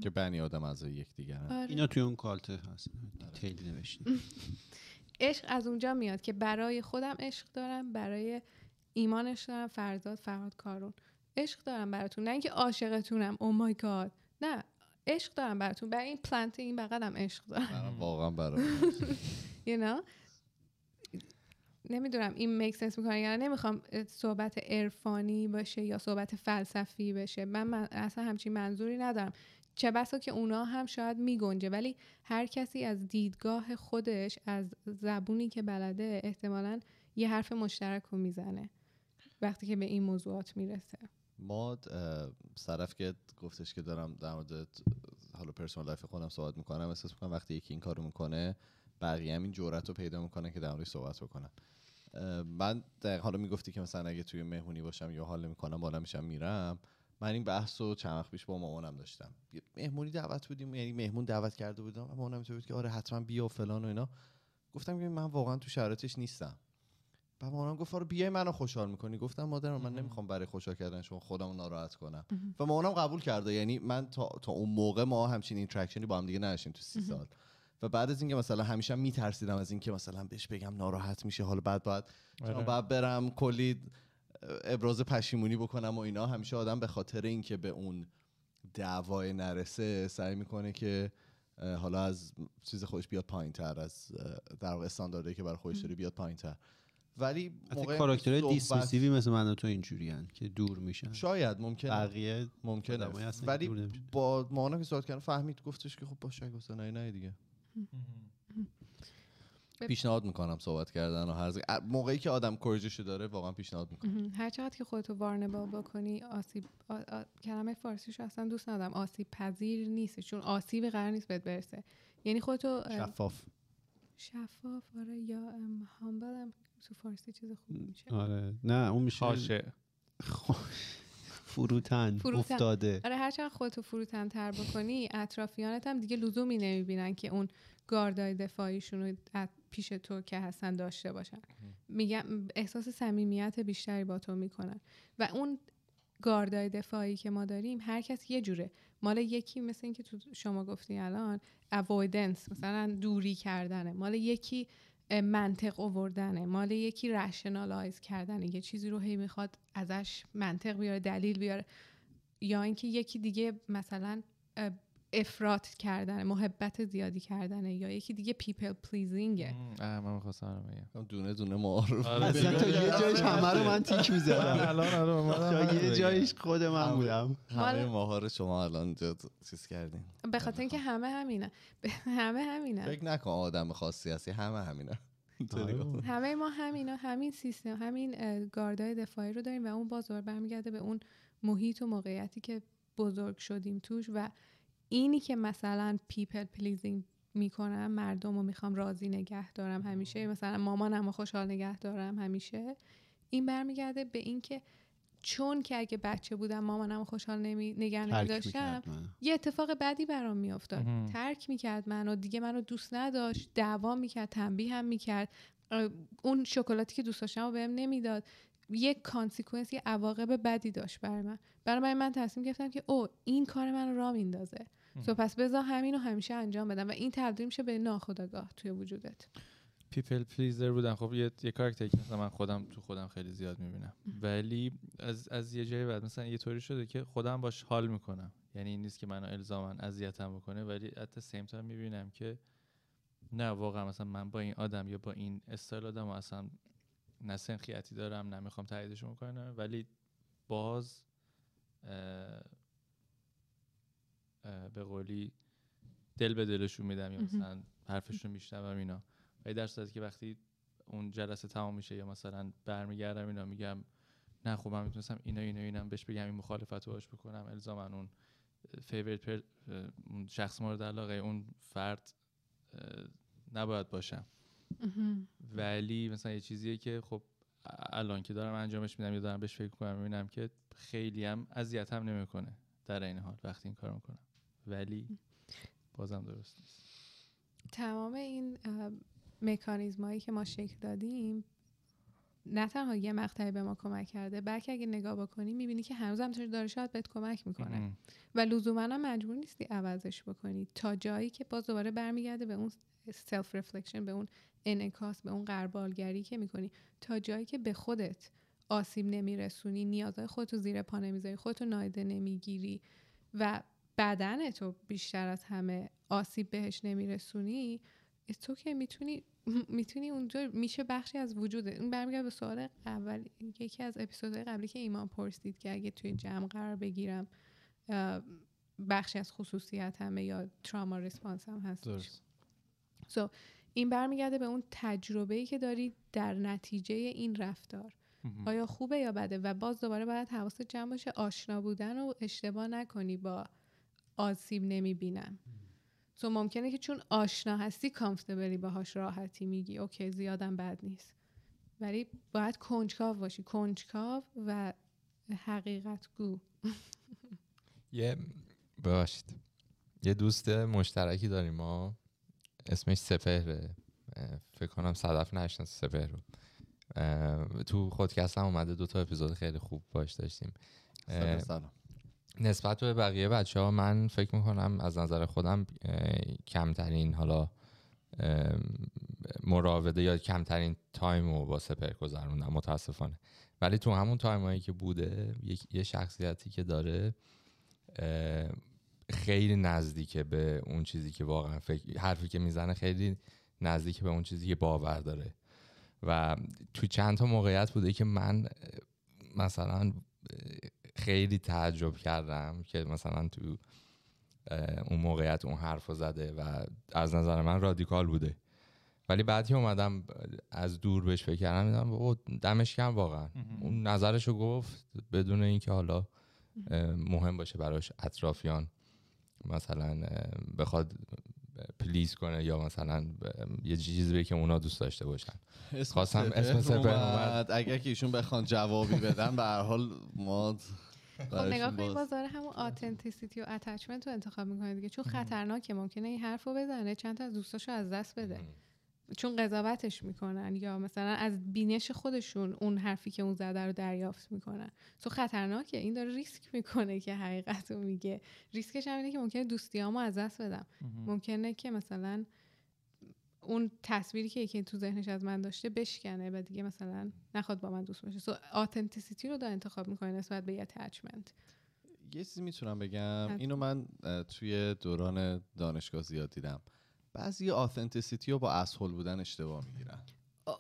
که بنی آدم از یک دیگر آره. اینا توی اون کالته هست. دیتیل نوشتیم. <laughs> عشق از اونجا میاد که برای خودم عشق دارم برای ایمانش دارم فرزاد فرهاد کارون. عشق دارم براتون. نه اینکه عاشقتونم. او مای گاد نه عشق دارم براتون. برای این پلنت این بغلم عشق دارم. واقعا برای <laughs> you know? نمی‌دونم این میک سنس می‌کنه یا نه. نمی‌خوام صحبت عرفانی باشه یا صحبت فلسفی بشه. من, من اصلا همچین منظوری ندارم. چه بسا که اونا هم شاید میگنجه ولی هر کسی از دیدگاه خودش از زبونی که بلده احتمالا یه حرف مشترک رو می‌زنه وقتی که به این موضوعات می‌رسه. ما صدف که گفتش که دارم در مورد حالا personal life خودم صحبت می‌کنم احساس می‌کنم وقتی یکی این کارو می‌کنه بقیه هم این جرأت رو پیدا می‌کنن که در موردش صحبت بکنن من حالا می‌گفتی که مثلا اگه توی مهمونی باشم یا حال می‌کنم پا میشم میرم. من این بحث رو چند وقت پیش با مامانم داشتم. یه مهمونی دعوت بودیم یعنی مهمون دعوت کرده بودم. و مامانم تو بود که آره حتما بیا و فلان و اینا. گفتم که من واقعا تو شرایطش نیستم. بعد مامانم گفت آره بیای منو خوشحال می‌کنی. گفتم مادرم من نمی‌خوام برای خوشحال کردن شما خودم ناراحت کنم. و مامانم قبول کرده یعنی من تا, تا اون موقع ما همچین interaction ی با هم دیگه نداشتیم تو سی سال. و بعد از اینکه مثلا همیشه هم میترسیدم از اینکه مثلا بهش بگم ناراحت میشه حالا بعد باید آره. بعد برم کلی ابراز پشیمونی بکنم و اینا همیشه آدم به خاطر اینکه به اون دعوای نرسه سعی می‌کنه که حالا از چیز خودش بیاد پایین تر از در واقع استانداردی که برای خودش داره بیاد پایین تر ولی موقع کاراکترهای دیسمیسیوی مثل من و تو اینجوری که دور میشن. شاید ممکنه. بقیه ممکنه. ولی. با مانا که صحبت کردم فهمید گفتش که خب باشه گفت نه نه دیگه. پیشنهاد می‌کنم صحبت کردن و هر موقعی که آدم کوریجشو داره واقعا پیشنهاد می‌کنم. هر چقدر که خودتو وارنبل بکنی آسیب آ... آ... کلمه فارسیشو اصلا دوست ندارم. آسیب پذیر نیست چون آسیب قرار نیست بهت برسه. یعنی خودتو شفاف. شفاف آره یا هامبل هم. تو فارسی چیز خوبی میشه. آره. نه اون میشه خاشه. فروتن, فروتن. افتاده. آره هر چقدر خودتو فروتن تر بکنی اطرافیانت هم دیگه لزومی نمی‌بینن که اون گاردای دفاعیشون رو از پیش تو که هستن داشته باشن. میگم احساس صمیمیت بیشتری با تو می‌کنن. و اون گاردای دفاعی که ما داریم هر کس یه جوره. مال یکی مثل اینکه تو شما گفتی الان avoidance مثلا دوری کردنه. مال یکی منطق آوردنه. مال یکی rationalize کردنه. یه چیزی رو هی می‌خواد ازش منطق بیاره دلیل بیاره. یا اینکه یکی دیگه مثلا افراط کردنه محبت زیادی کردنه یا یکی دیگه people pleasing ه من می‌خواستم رو بگم. دونه دونه معارف. آره، اصلا تا یه جایش همه رو من تیک می‌زدم. الان آره یه. جایش خود من بودم. همه ماها رو شما الان چیز کردین. به خاطر اینکه همه همینه. <laughs> همه همینه. فکر نکن آدم خاصی هستی همه همینه. <laughs> آره. همه ما همینا همین سیستم همین گاردای دفاعی رو داریم و اون باز دوباره برمیگرده به اون محیط و موقعیتی که بزرگ شدیم توش و اینی که مثلا people pleasing می‌کنم مردم رو می‌خوام راضی نگه دارم همیشه. مثلا مامانم رو خوشحال نگه دارم همیشه. این برمیگرده به اینکه چون که اگه بچه بودم مامانم رو خوشحال نمی... نگه نمیداشتم. یه اتفاق بدی برام میافتاد. ترک می‌کرد منو دیگه منو دوست نداشت دعوا می‌کرد تنبیه هم می‌کرد. اون شکلاتی که دوست داشتم رو بهم نمی‌داد. یک consequence یه عواقب بدی داشت برای من. برای من من تصمیم گرفتم که او این کار من را میندازه. so پس بذار همین رو همیشه انجام بدم و این تبدیل میشه به ناخودآگاه توی وجودت. people pleaser بودن. خب یه یه کاراکتری که مثلا من خودم تو خودم خیلی زیاد می‌بینم. ولی از از یه جایی بعد مثلا یه طوری شده که خودم باش حال می‌کنم. یعنی این نیست که منو الزاما اذیتم بکنه ولی at same time می‌بینم که نه واقعا مثلا من با این آدم یا با این استایل آدم اصلا نه سنخیتی دارم نه می‌خوام تاییدش کنم ولی باز به قولی دل به دلشون میدم یا مثلا حرفشون میشنوم اینا. ولی در صورتی که وقتی اون جلسه تمام میشه یا مثلا برمیگردم اینا میگم نه خب من می‌تونستم اینا اینا اینم بهش بگم این مخالفت رو باش بکنم الزاما اون favorite per اون شخص مورد علاقه اون فرد نباید باشم. ولی مثلا یه چیزیه که خب الان که دارم انجامش میدم یا دارم بهش فکر کنم می‌بینم که خیلی هم اذیت هم نمی‌کنه در این حال وقتی این کار می‌کنم. ولی بازم درست نیست. تمام این مکانیزم هایی که ما شکل دادیم نه تنها یه مقطعی به ما کمک کرده بلکه اگه نگاه بکنی می‌بینی که هنوز هم داره شاید بهت کمک می‌کنه. و لزوما هم مجبور نیستی عوضش بکنی. تا جایی که باز دوباره برمیگرده به اون self reflection به اون انعکاس به اون غربالگری که می‌کنی. تا جایی که به خودت آسیب نمیرسونی نیازهای خودتو زیر پا نمی‌ذاری خودتو نایده نمی‌گیری. و بدنتو بیشتر از همه آسیب بهش نمیرسونی تو که می‌تونی می‌تونی اونجا میشه بخشی از وجوده. اون برمیگرد به سوال اول یکی از اپیزودهای قبلی که ایمان پرسید که اگه توی جمع قرار بگیرم بخشی از خصوصیت همه یا تراما ریسپانس هم هست so, این برمیگرده به اون تجربه ای که داری در نتیجه این رفتار. آیا خوبه یا بده؟ و باز دوباره باید حواست جمع باشه آشنا بودن و اشتباه نکنی با آسیب نمی‌بینم. تو ممکنه که چون آشنا هستی کامفتبلی باهاش راحتی میگی. اوکی زیادم بد نیست. ولی باید کنجکاو باشی. کنجکاو و حقیقت گو. <laughs> یه باشید یه دوست مشترکی داریم ما. اسمش سپهره. فکر کنم صدف نشناسه سپهر رو تو خودcast هم اومده دو تا اپیزود خیلی خوب باش داشتیم. سلام. نسبت به بقیه بچه ها من فکر می‌کنم از نظر خودم کمترین حالا مراوده یا کمترین تایم رو با سپهر گذروندم متاسفانه. ولی تو همون تایم هایی که بوده یه شخصیتی که داره خیلی نزدیکه به اون چیزی که واقعا فکر حرفی که می‌زنه خیلی نزدیک به اون چیزی که باور داره. و تو چند تا موقعیت بوده که من مثلا خیلی تعجب کردم که مثلا تو اون موقعیت اون حرف زده و از نظر من رادیکال بوده. ولی بعد که اومدم از دور بهش فکر کردم میدم دمش گرم واقعا. اون نظرشو گفت بدون اینکه حالا مهم باشه براش اطرافیان مثلا بخواد please کنه یا مثلا یه چیزی که اونا دوست داشته باشن. خواستم اسم سپهر اگر که ایشون بخوان جوابی بدن به هر حال ما خب نگاه کنید باز داره همون authenticity و attachment رو انتخاب می‌کنه دیگه. چون خطرناکه ممکنه این حرف رو بزنه چند تا از دوستاشو از دست بده. چون قضاوتش می‌کنن یا مثلا از بینش خودشون اون حرفی که اون زده رو دریافت می‌کنن. تو خطرناکه. این داره ریسک می‌کنه که حقیقت رو میگه. ریسکش هم اینه که ممکنه دوستیامو از دست بدم. ممکنه که مثلا اون تصویری که یکی تو ذهنش از من داشته بشکنه و دیگه مثلا نخواد با من دوست باشه. so authenticity رو داره انتخاب می‌کنه نسبت به attachment یه چیزی می‌تونم بگم. اینو من توی دوران دانشگاه زیاد دیدم. بعضی آتنتیسیتی رو با اسهل بودن اشتباه می‌گیرن.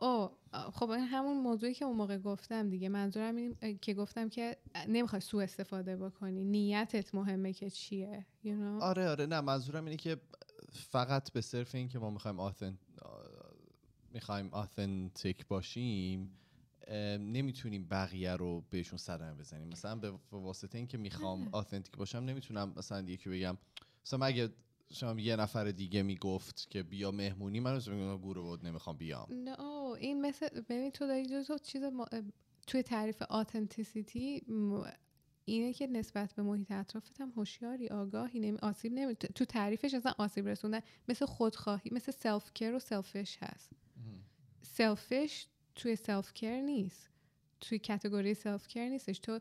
او خب این همون موضوعی که اون موقع گفتم دیگه. منظورم این که گفتم که نمی‌خوای سوء استفاده بکنی. نیتت مهمه که چیه you know? آره آره. نه منظورم اینه که فقط به صرف این که ما می‌خوایم آثن... می‌خوایم آثنتیک باشیم نمی‌تونیم بقیه رو بهشون صدمه بزنیم. مثلا به واسطه اینکه می‌خوام <laughs> آثنتیک باشم نمی‌تونم مثلا یکی بگم مثلا اگه شما یه نفر دیگه می‌گفت که بیا مهمونی من رو گوره بود نمی‌خوام بیام. نه این مثل ببین تو داری دو چیز توی تعریف آتنتیسیتی اینه که نسبت به محیط اطرافت هم هوشیاری آگاهی نمی آسیب نمی تو تعریفش اصلا آسیب رسوندن مثل خودخواهی مثل سلف کر و سلفش هست. سلفش توی سلف کر نیست. توی کتگوری سلف کر نیستش. تو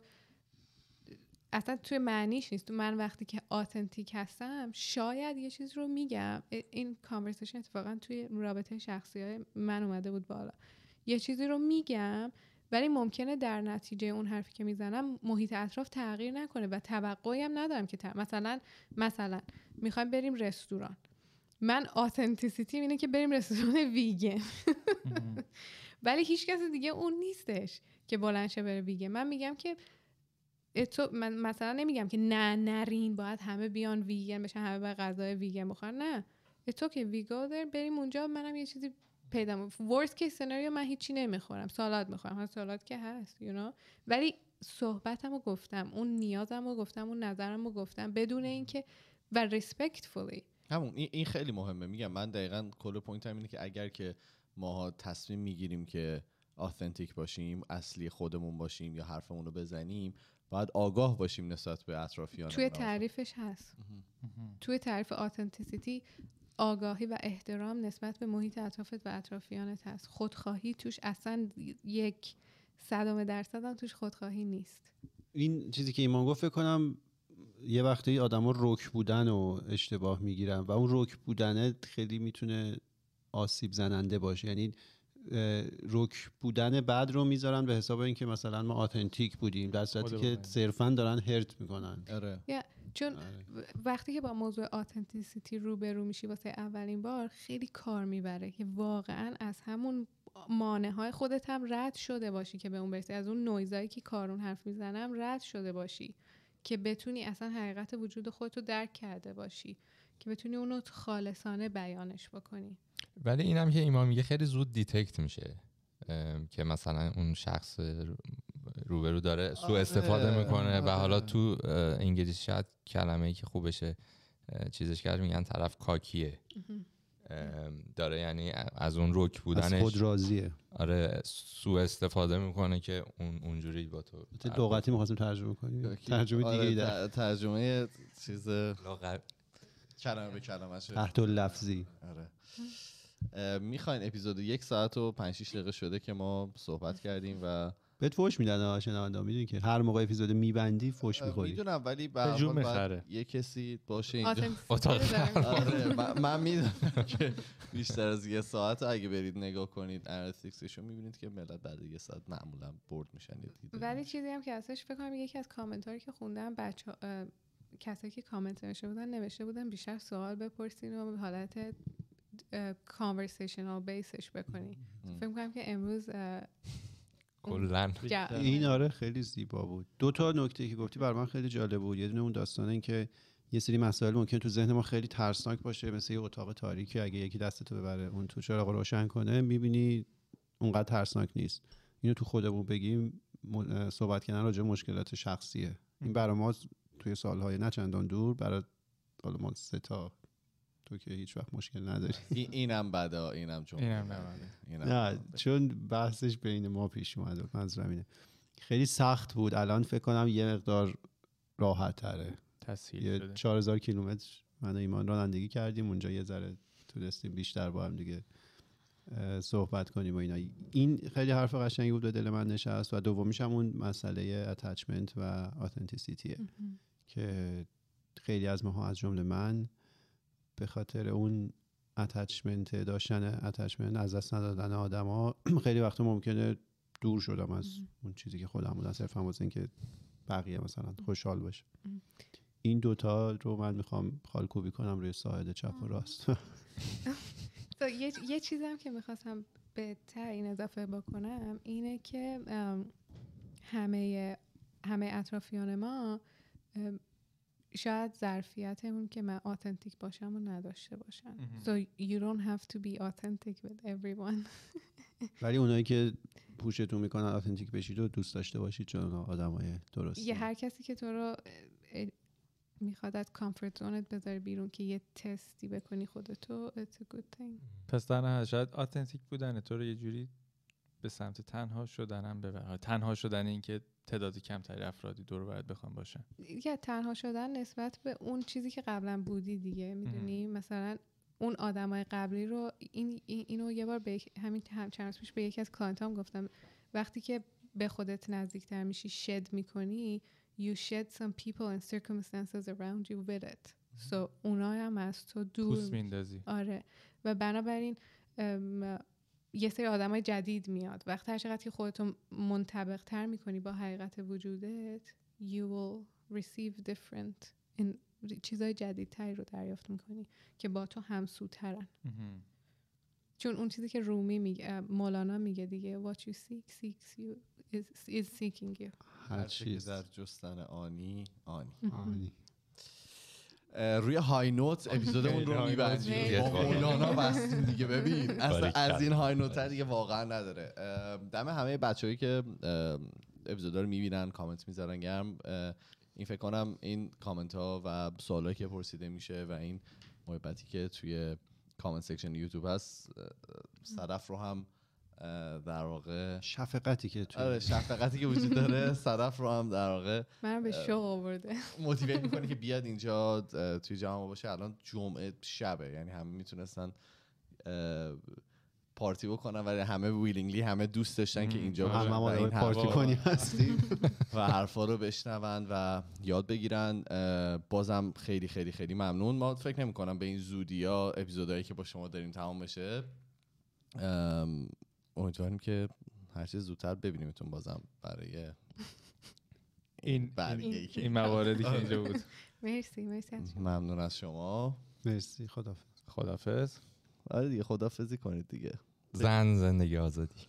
اصلا توی معنیش نیست. تو من وقتی که authentic هستم شاید یه چیز رو میگم. این conversation اتفاقا توی رابطه شخصی های من اومده بود بالا. یه چیزی رو میگم ولی ممکنه در نتیجه اون حرفی که می‌زنم محیط اطراف تغییر نکنه و توقعی هم ندارم که مثلا مثلا می‌خوایم بریم رستوران. من authenticity اینه که بریم رستوران ویگن. <laughs> ولی هیچ کسی دیگه اون نیستش که بلند شه بره ویگن. من میگم که تو من مثلا نمیگم که نه نرین باید همه بیان ویگن بشن همه باید غذای ویگن بخورن. نه. تو که ویگو بریم اونجا. منم یه چیزی پیدا worst case scenario من هیچی نمی‌خورم. سالاد می‌خورم. سالاد که هست you know? ولی صحبتم رو گفتم اون نیازم رو گفتم اون نظرم رو گفتم بدون اینکه و respectfully همون این این خیلی مهمه. میگم من دقیقا کل point هم اینه که اگر که ماها تصمیم می‌گیریم که آثنتیک باشیم اصلی خودمون باشیم یا حرفمون رو بزنیم باید آگاه باشیم نسبت به اطرافیان توی تعریفش هست. توی تعریف آتنتیسیتی آگاهی و احترام نسبت به محیط اطرافت و اطرافیانت هست. خودخواهی توش اصلا یک صدم درصد هم توش خودخواهی نیست. این چیزی که ایمان گفت کنم یه وقتی آدما رک بودن و اشتباه می‌گیرن و اون رک بودنه خیلی می‌تونه آسیب زننده باشه. یعنی رک بودن بعد رو می‌ذارن به حساب اینکه مثلا ما آتنتیک بودیم در صورتی که. صرفا دارن هرت می‌کنن. آره. یا چون و- وقتی که با موضوع آتنتیسیتی روبرو میشی واسه اولین بار خیلی کار می‌بره که واقعا از همون مانع های خودت هم رد شده باشی که به اون برسی. از اون نویزایی که کارون حرف می‌زنم رد شده باشی که بتونی اصلا حقیقت وجود خودت رو درک کرده باشی که بتونی اونو خالصانه بیانش بکنی. ولی اینم که ایمان میگه خیلی زود detect میشه که مثلا اون شخص رو- روبرو داره سوء آره، استفاده می‌کنه و آره. حالا تو انگلیسی شاید کلمه ای که خوبشه چیزش کرد میگن طرف cocky ه. داره یعنی از اون رک از بودنش خود راضیه. آره سوء استفاده می‌کنه که اون اونجوری با تو لغتی می‌خواستیم ترجمه کنیم. ترجمه دیگه آره، در. ت- ترجمه چیز لغت- کلمه به کلمه. تحت لفظی آره. می‌خواین اپیزود یک ساعت و پنج شیش دقیقه شده که ما صحبت کردیم و بهت فوش میدن آه، شنوندا می‌دونی که هر موقع اپیزود میبندی فوش می‌خوری می‌دونم ولی به هر. یه کسی باشه اینجا <laughs> اتاق. آره من- می‌دونم که بیشتر از یه ساعت اگه برید نگاه کنید انالیتیکسشو می‌بینید که ملت بعد یه ساعت معمولا برد میشن ولی چیزی هم که هستش فکر کنم یکی از کامنت که خوندم بچه کسایی که کامنت نوشته بودن نوشته بودن بیشتر سوال بپرسین و به حالت کانورسیشنال بیسش بکنی. فکر کنم که امروز کلا. جا- این آره. خیلی زیبا بود. دو تا نکته که گفتی بر من خیلی جالب بود. یه دونه اون داستانه این که یه سری مسائل ممکن تو ذهن ما خیلی ترسناک باشه مثل یه اتاق تاریکی. اگه یکی دستتو ببره اون تو چراغ روشن کنه می‌بینی اونقدر ترسناک نیست. اینو تو خودمون بگیم صحبت کردن راجع به مشکلات شخصیه. این برای ما توی سالهای نه چندان دور برای حالا ما سه تا تو که هیچ وقت مشکل نداری. این- اینم بده اینم جمله اینم. اینم نه چون بحثش بین ما پیش اومده بود. منظورم اینه. خیلی سخت بود. الان فکر کنم یه مقدار راحت تره. یه شده. 4000 کیلومتر من و ایمان رانندگی کردیم. اونجا یه ذره تونستیم بیشتر با هم دیگه صحبت کنیم و اینا. این خیلی حرف قشنگی بود به دل من نشست و دومیش هم اون مسئله attachment و authenticity ه که خیلی از ماها از جمله من به خاطر اون attachment داشتن attachment از دست ندادن آدما <clears throat> خیلی وقتا ممکنه دور شدم از اون چیزی که خودم بودن صرفا واسه اینکه بقیه مثلا خوشحال باشه. این دوتا رو من می‌خوام خالکوبی کنم روی ساعد چپ و راست. <laughs> تو یه, هم که می‌خواستم بهتر این اضافه بکنم اینه که همه همه اطرافیان ما شاید ظرفیتمون که من آتنتیک باشم و نداشته باشن so you don't have to be authentic with everyone. <laughs> ولی اونایی که پوشتون می‌کنن آتنتیک بشید و دوست داشته باشید چون اونا آدمای درستی. یه هر کسی که تو رو می‌خواد از comfort zone ت بذاره بیرون که یه تستی بکنی خودتو it's a good thing. پس در نهایت شاید authentic بودن تو رو یه جوری به سمت تنها شدنم ببره تنها شدن این که تعدادی کمتری افرادی دور و برت بخوان باشن. یا تنها شدن نسبت به اون چیزی که قبلا بودی دیگه می‌دونی؟ مثلا اون آدمای قبلی رو این, این اینو یه بار به همین هم چند پیش به یکی از client ام گفتم وقتی که به خودت نزدیکتر میشی شد می‌کنی you shed some people and circumstances around you with it. so اونا هم از تو دور پوست میندازی آره. و بنابراین یه سری آدم های جدید میاد. وقتی هر چقدر که خودتو منطبق تر می‌کنی با حقیقت وجودت you will receive different in چیزای جدیدتری رو دریافت می‌کنی که با تو همسوترن مهم. چون اون چیزی که رومی میگه مولانا میگه دیگه what you seek seeks you is, is seeking you. هر چیز. در جستن آنی آنی. آنی. روی های نوت اپیزودمون رو <laughs> میبندیم. با مولانا بستیم دیگه. ببین <laughs> اصلا. از این های نوت دیگه واقعا نداره. دم همه بچههایی که اپیزودا رو می‌بینن کامنت می‌ذارن گرم. این فکر کنم این کامنت ها و سوالایی که پرسیده میشه و این محبتی که توی comment section یوتیوب هست صدف رو هم در واقع شفقتی که توی آره شفقتی که وجود داره <laughs> صدف رو هم در واقع منم به شوق آورده motivate می‌کنه که <laughs> بیاد اینجا توی جمع ما باشه. الان جمعه شبه یعنی همه می‌تونستن پارتی بکنن ولی همه willingly همه دوست داشتن که اینجا همه باشن آدمای این پارتی حرفا- کنی هستیم. <laughs> و حرفا رو بشنون و یاد بگیرن. بازم خیلی خیلی خیلی ممنون. ما فکر نمی کنم به این زودی ها اپیزودهایی که با شما داریم تمام بشه امیدواریم که هر چه زودتر ببینیمتون بازم برای این برگه‌ای که- این مواردی که اینجا بود. مرسی مرسی از شما. ممنون از شما. مرسی خدافظ خدافظ آره دیگه خدافزی کنید دیگه. زن زندگی آزادی.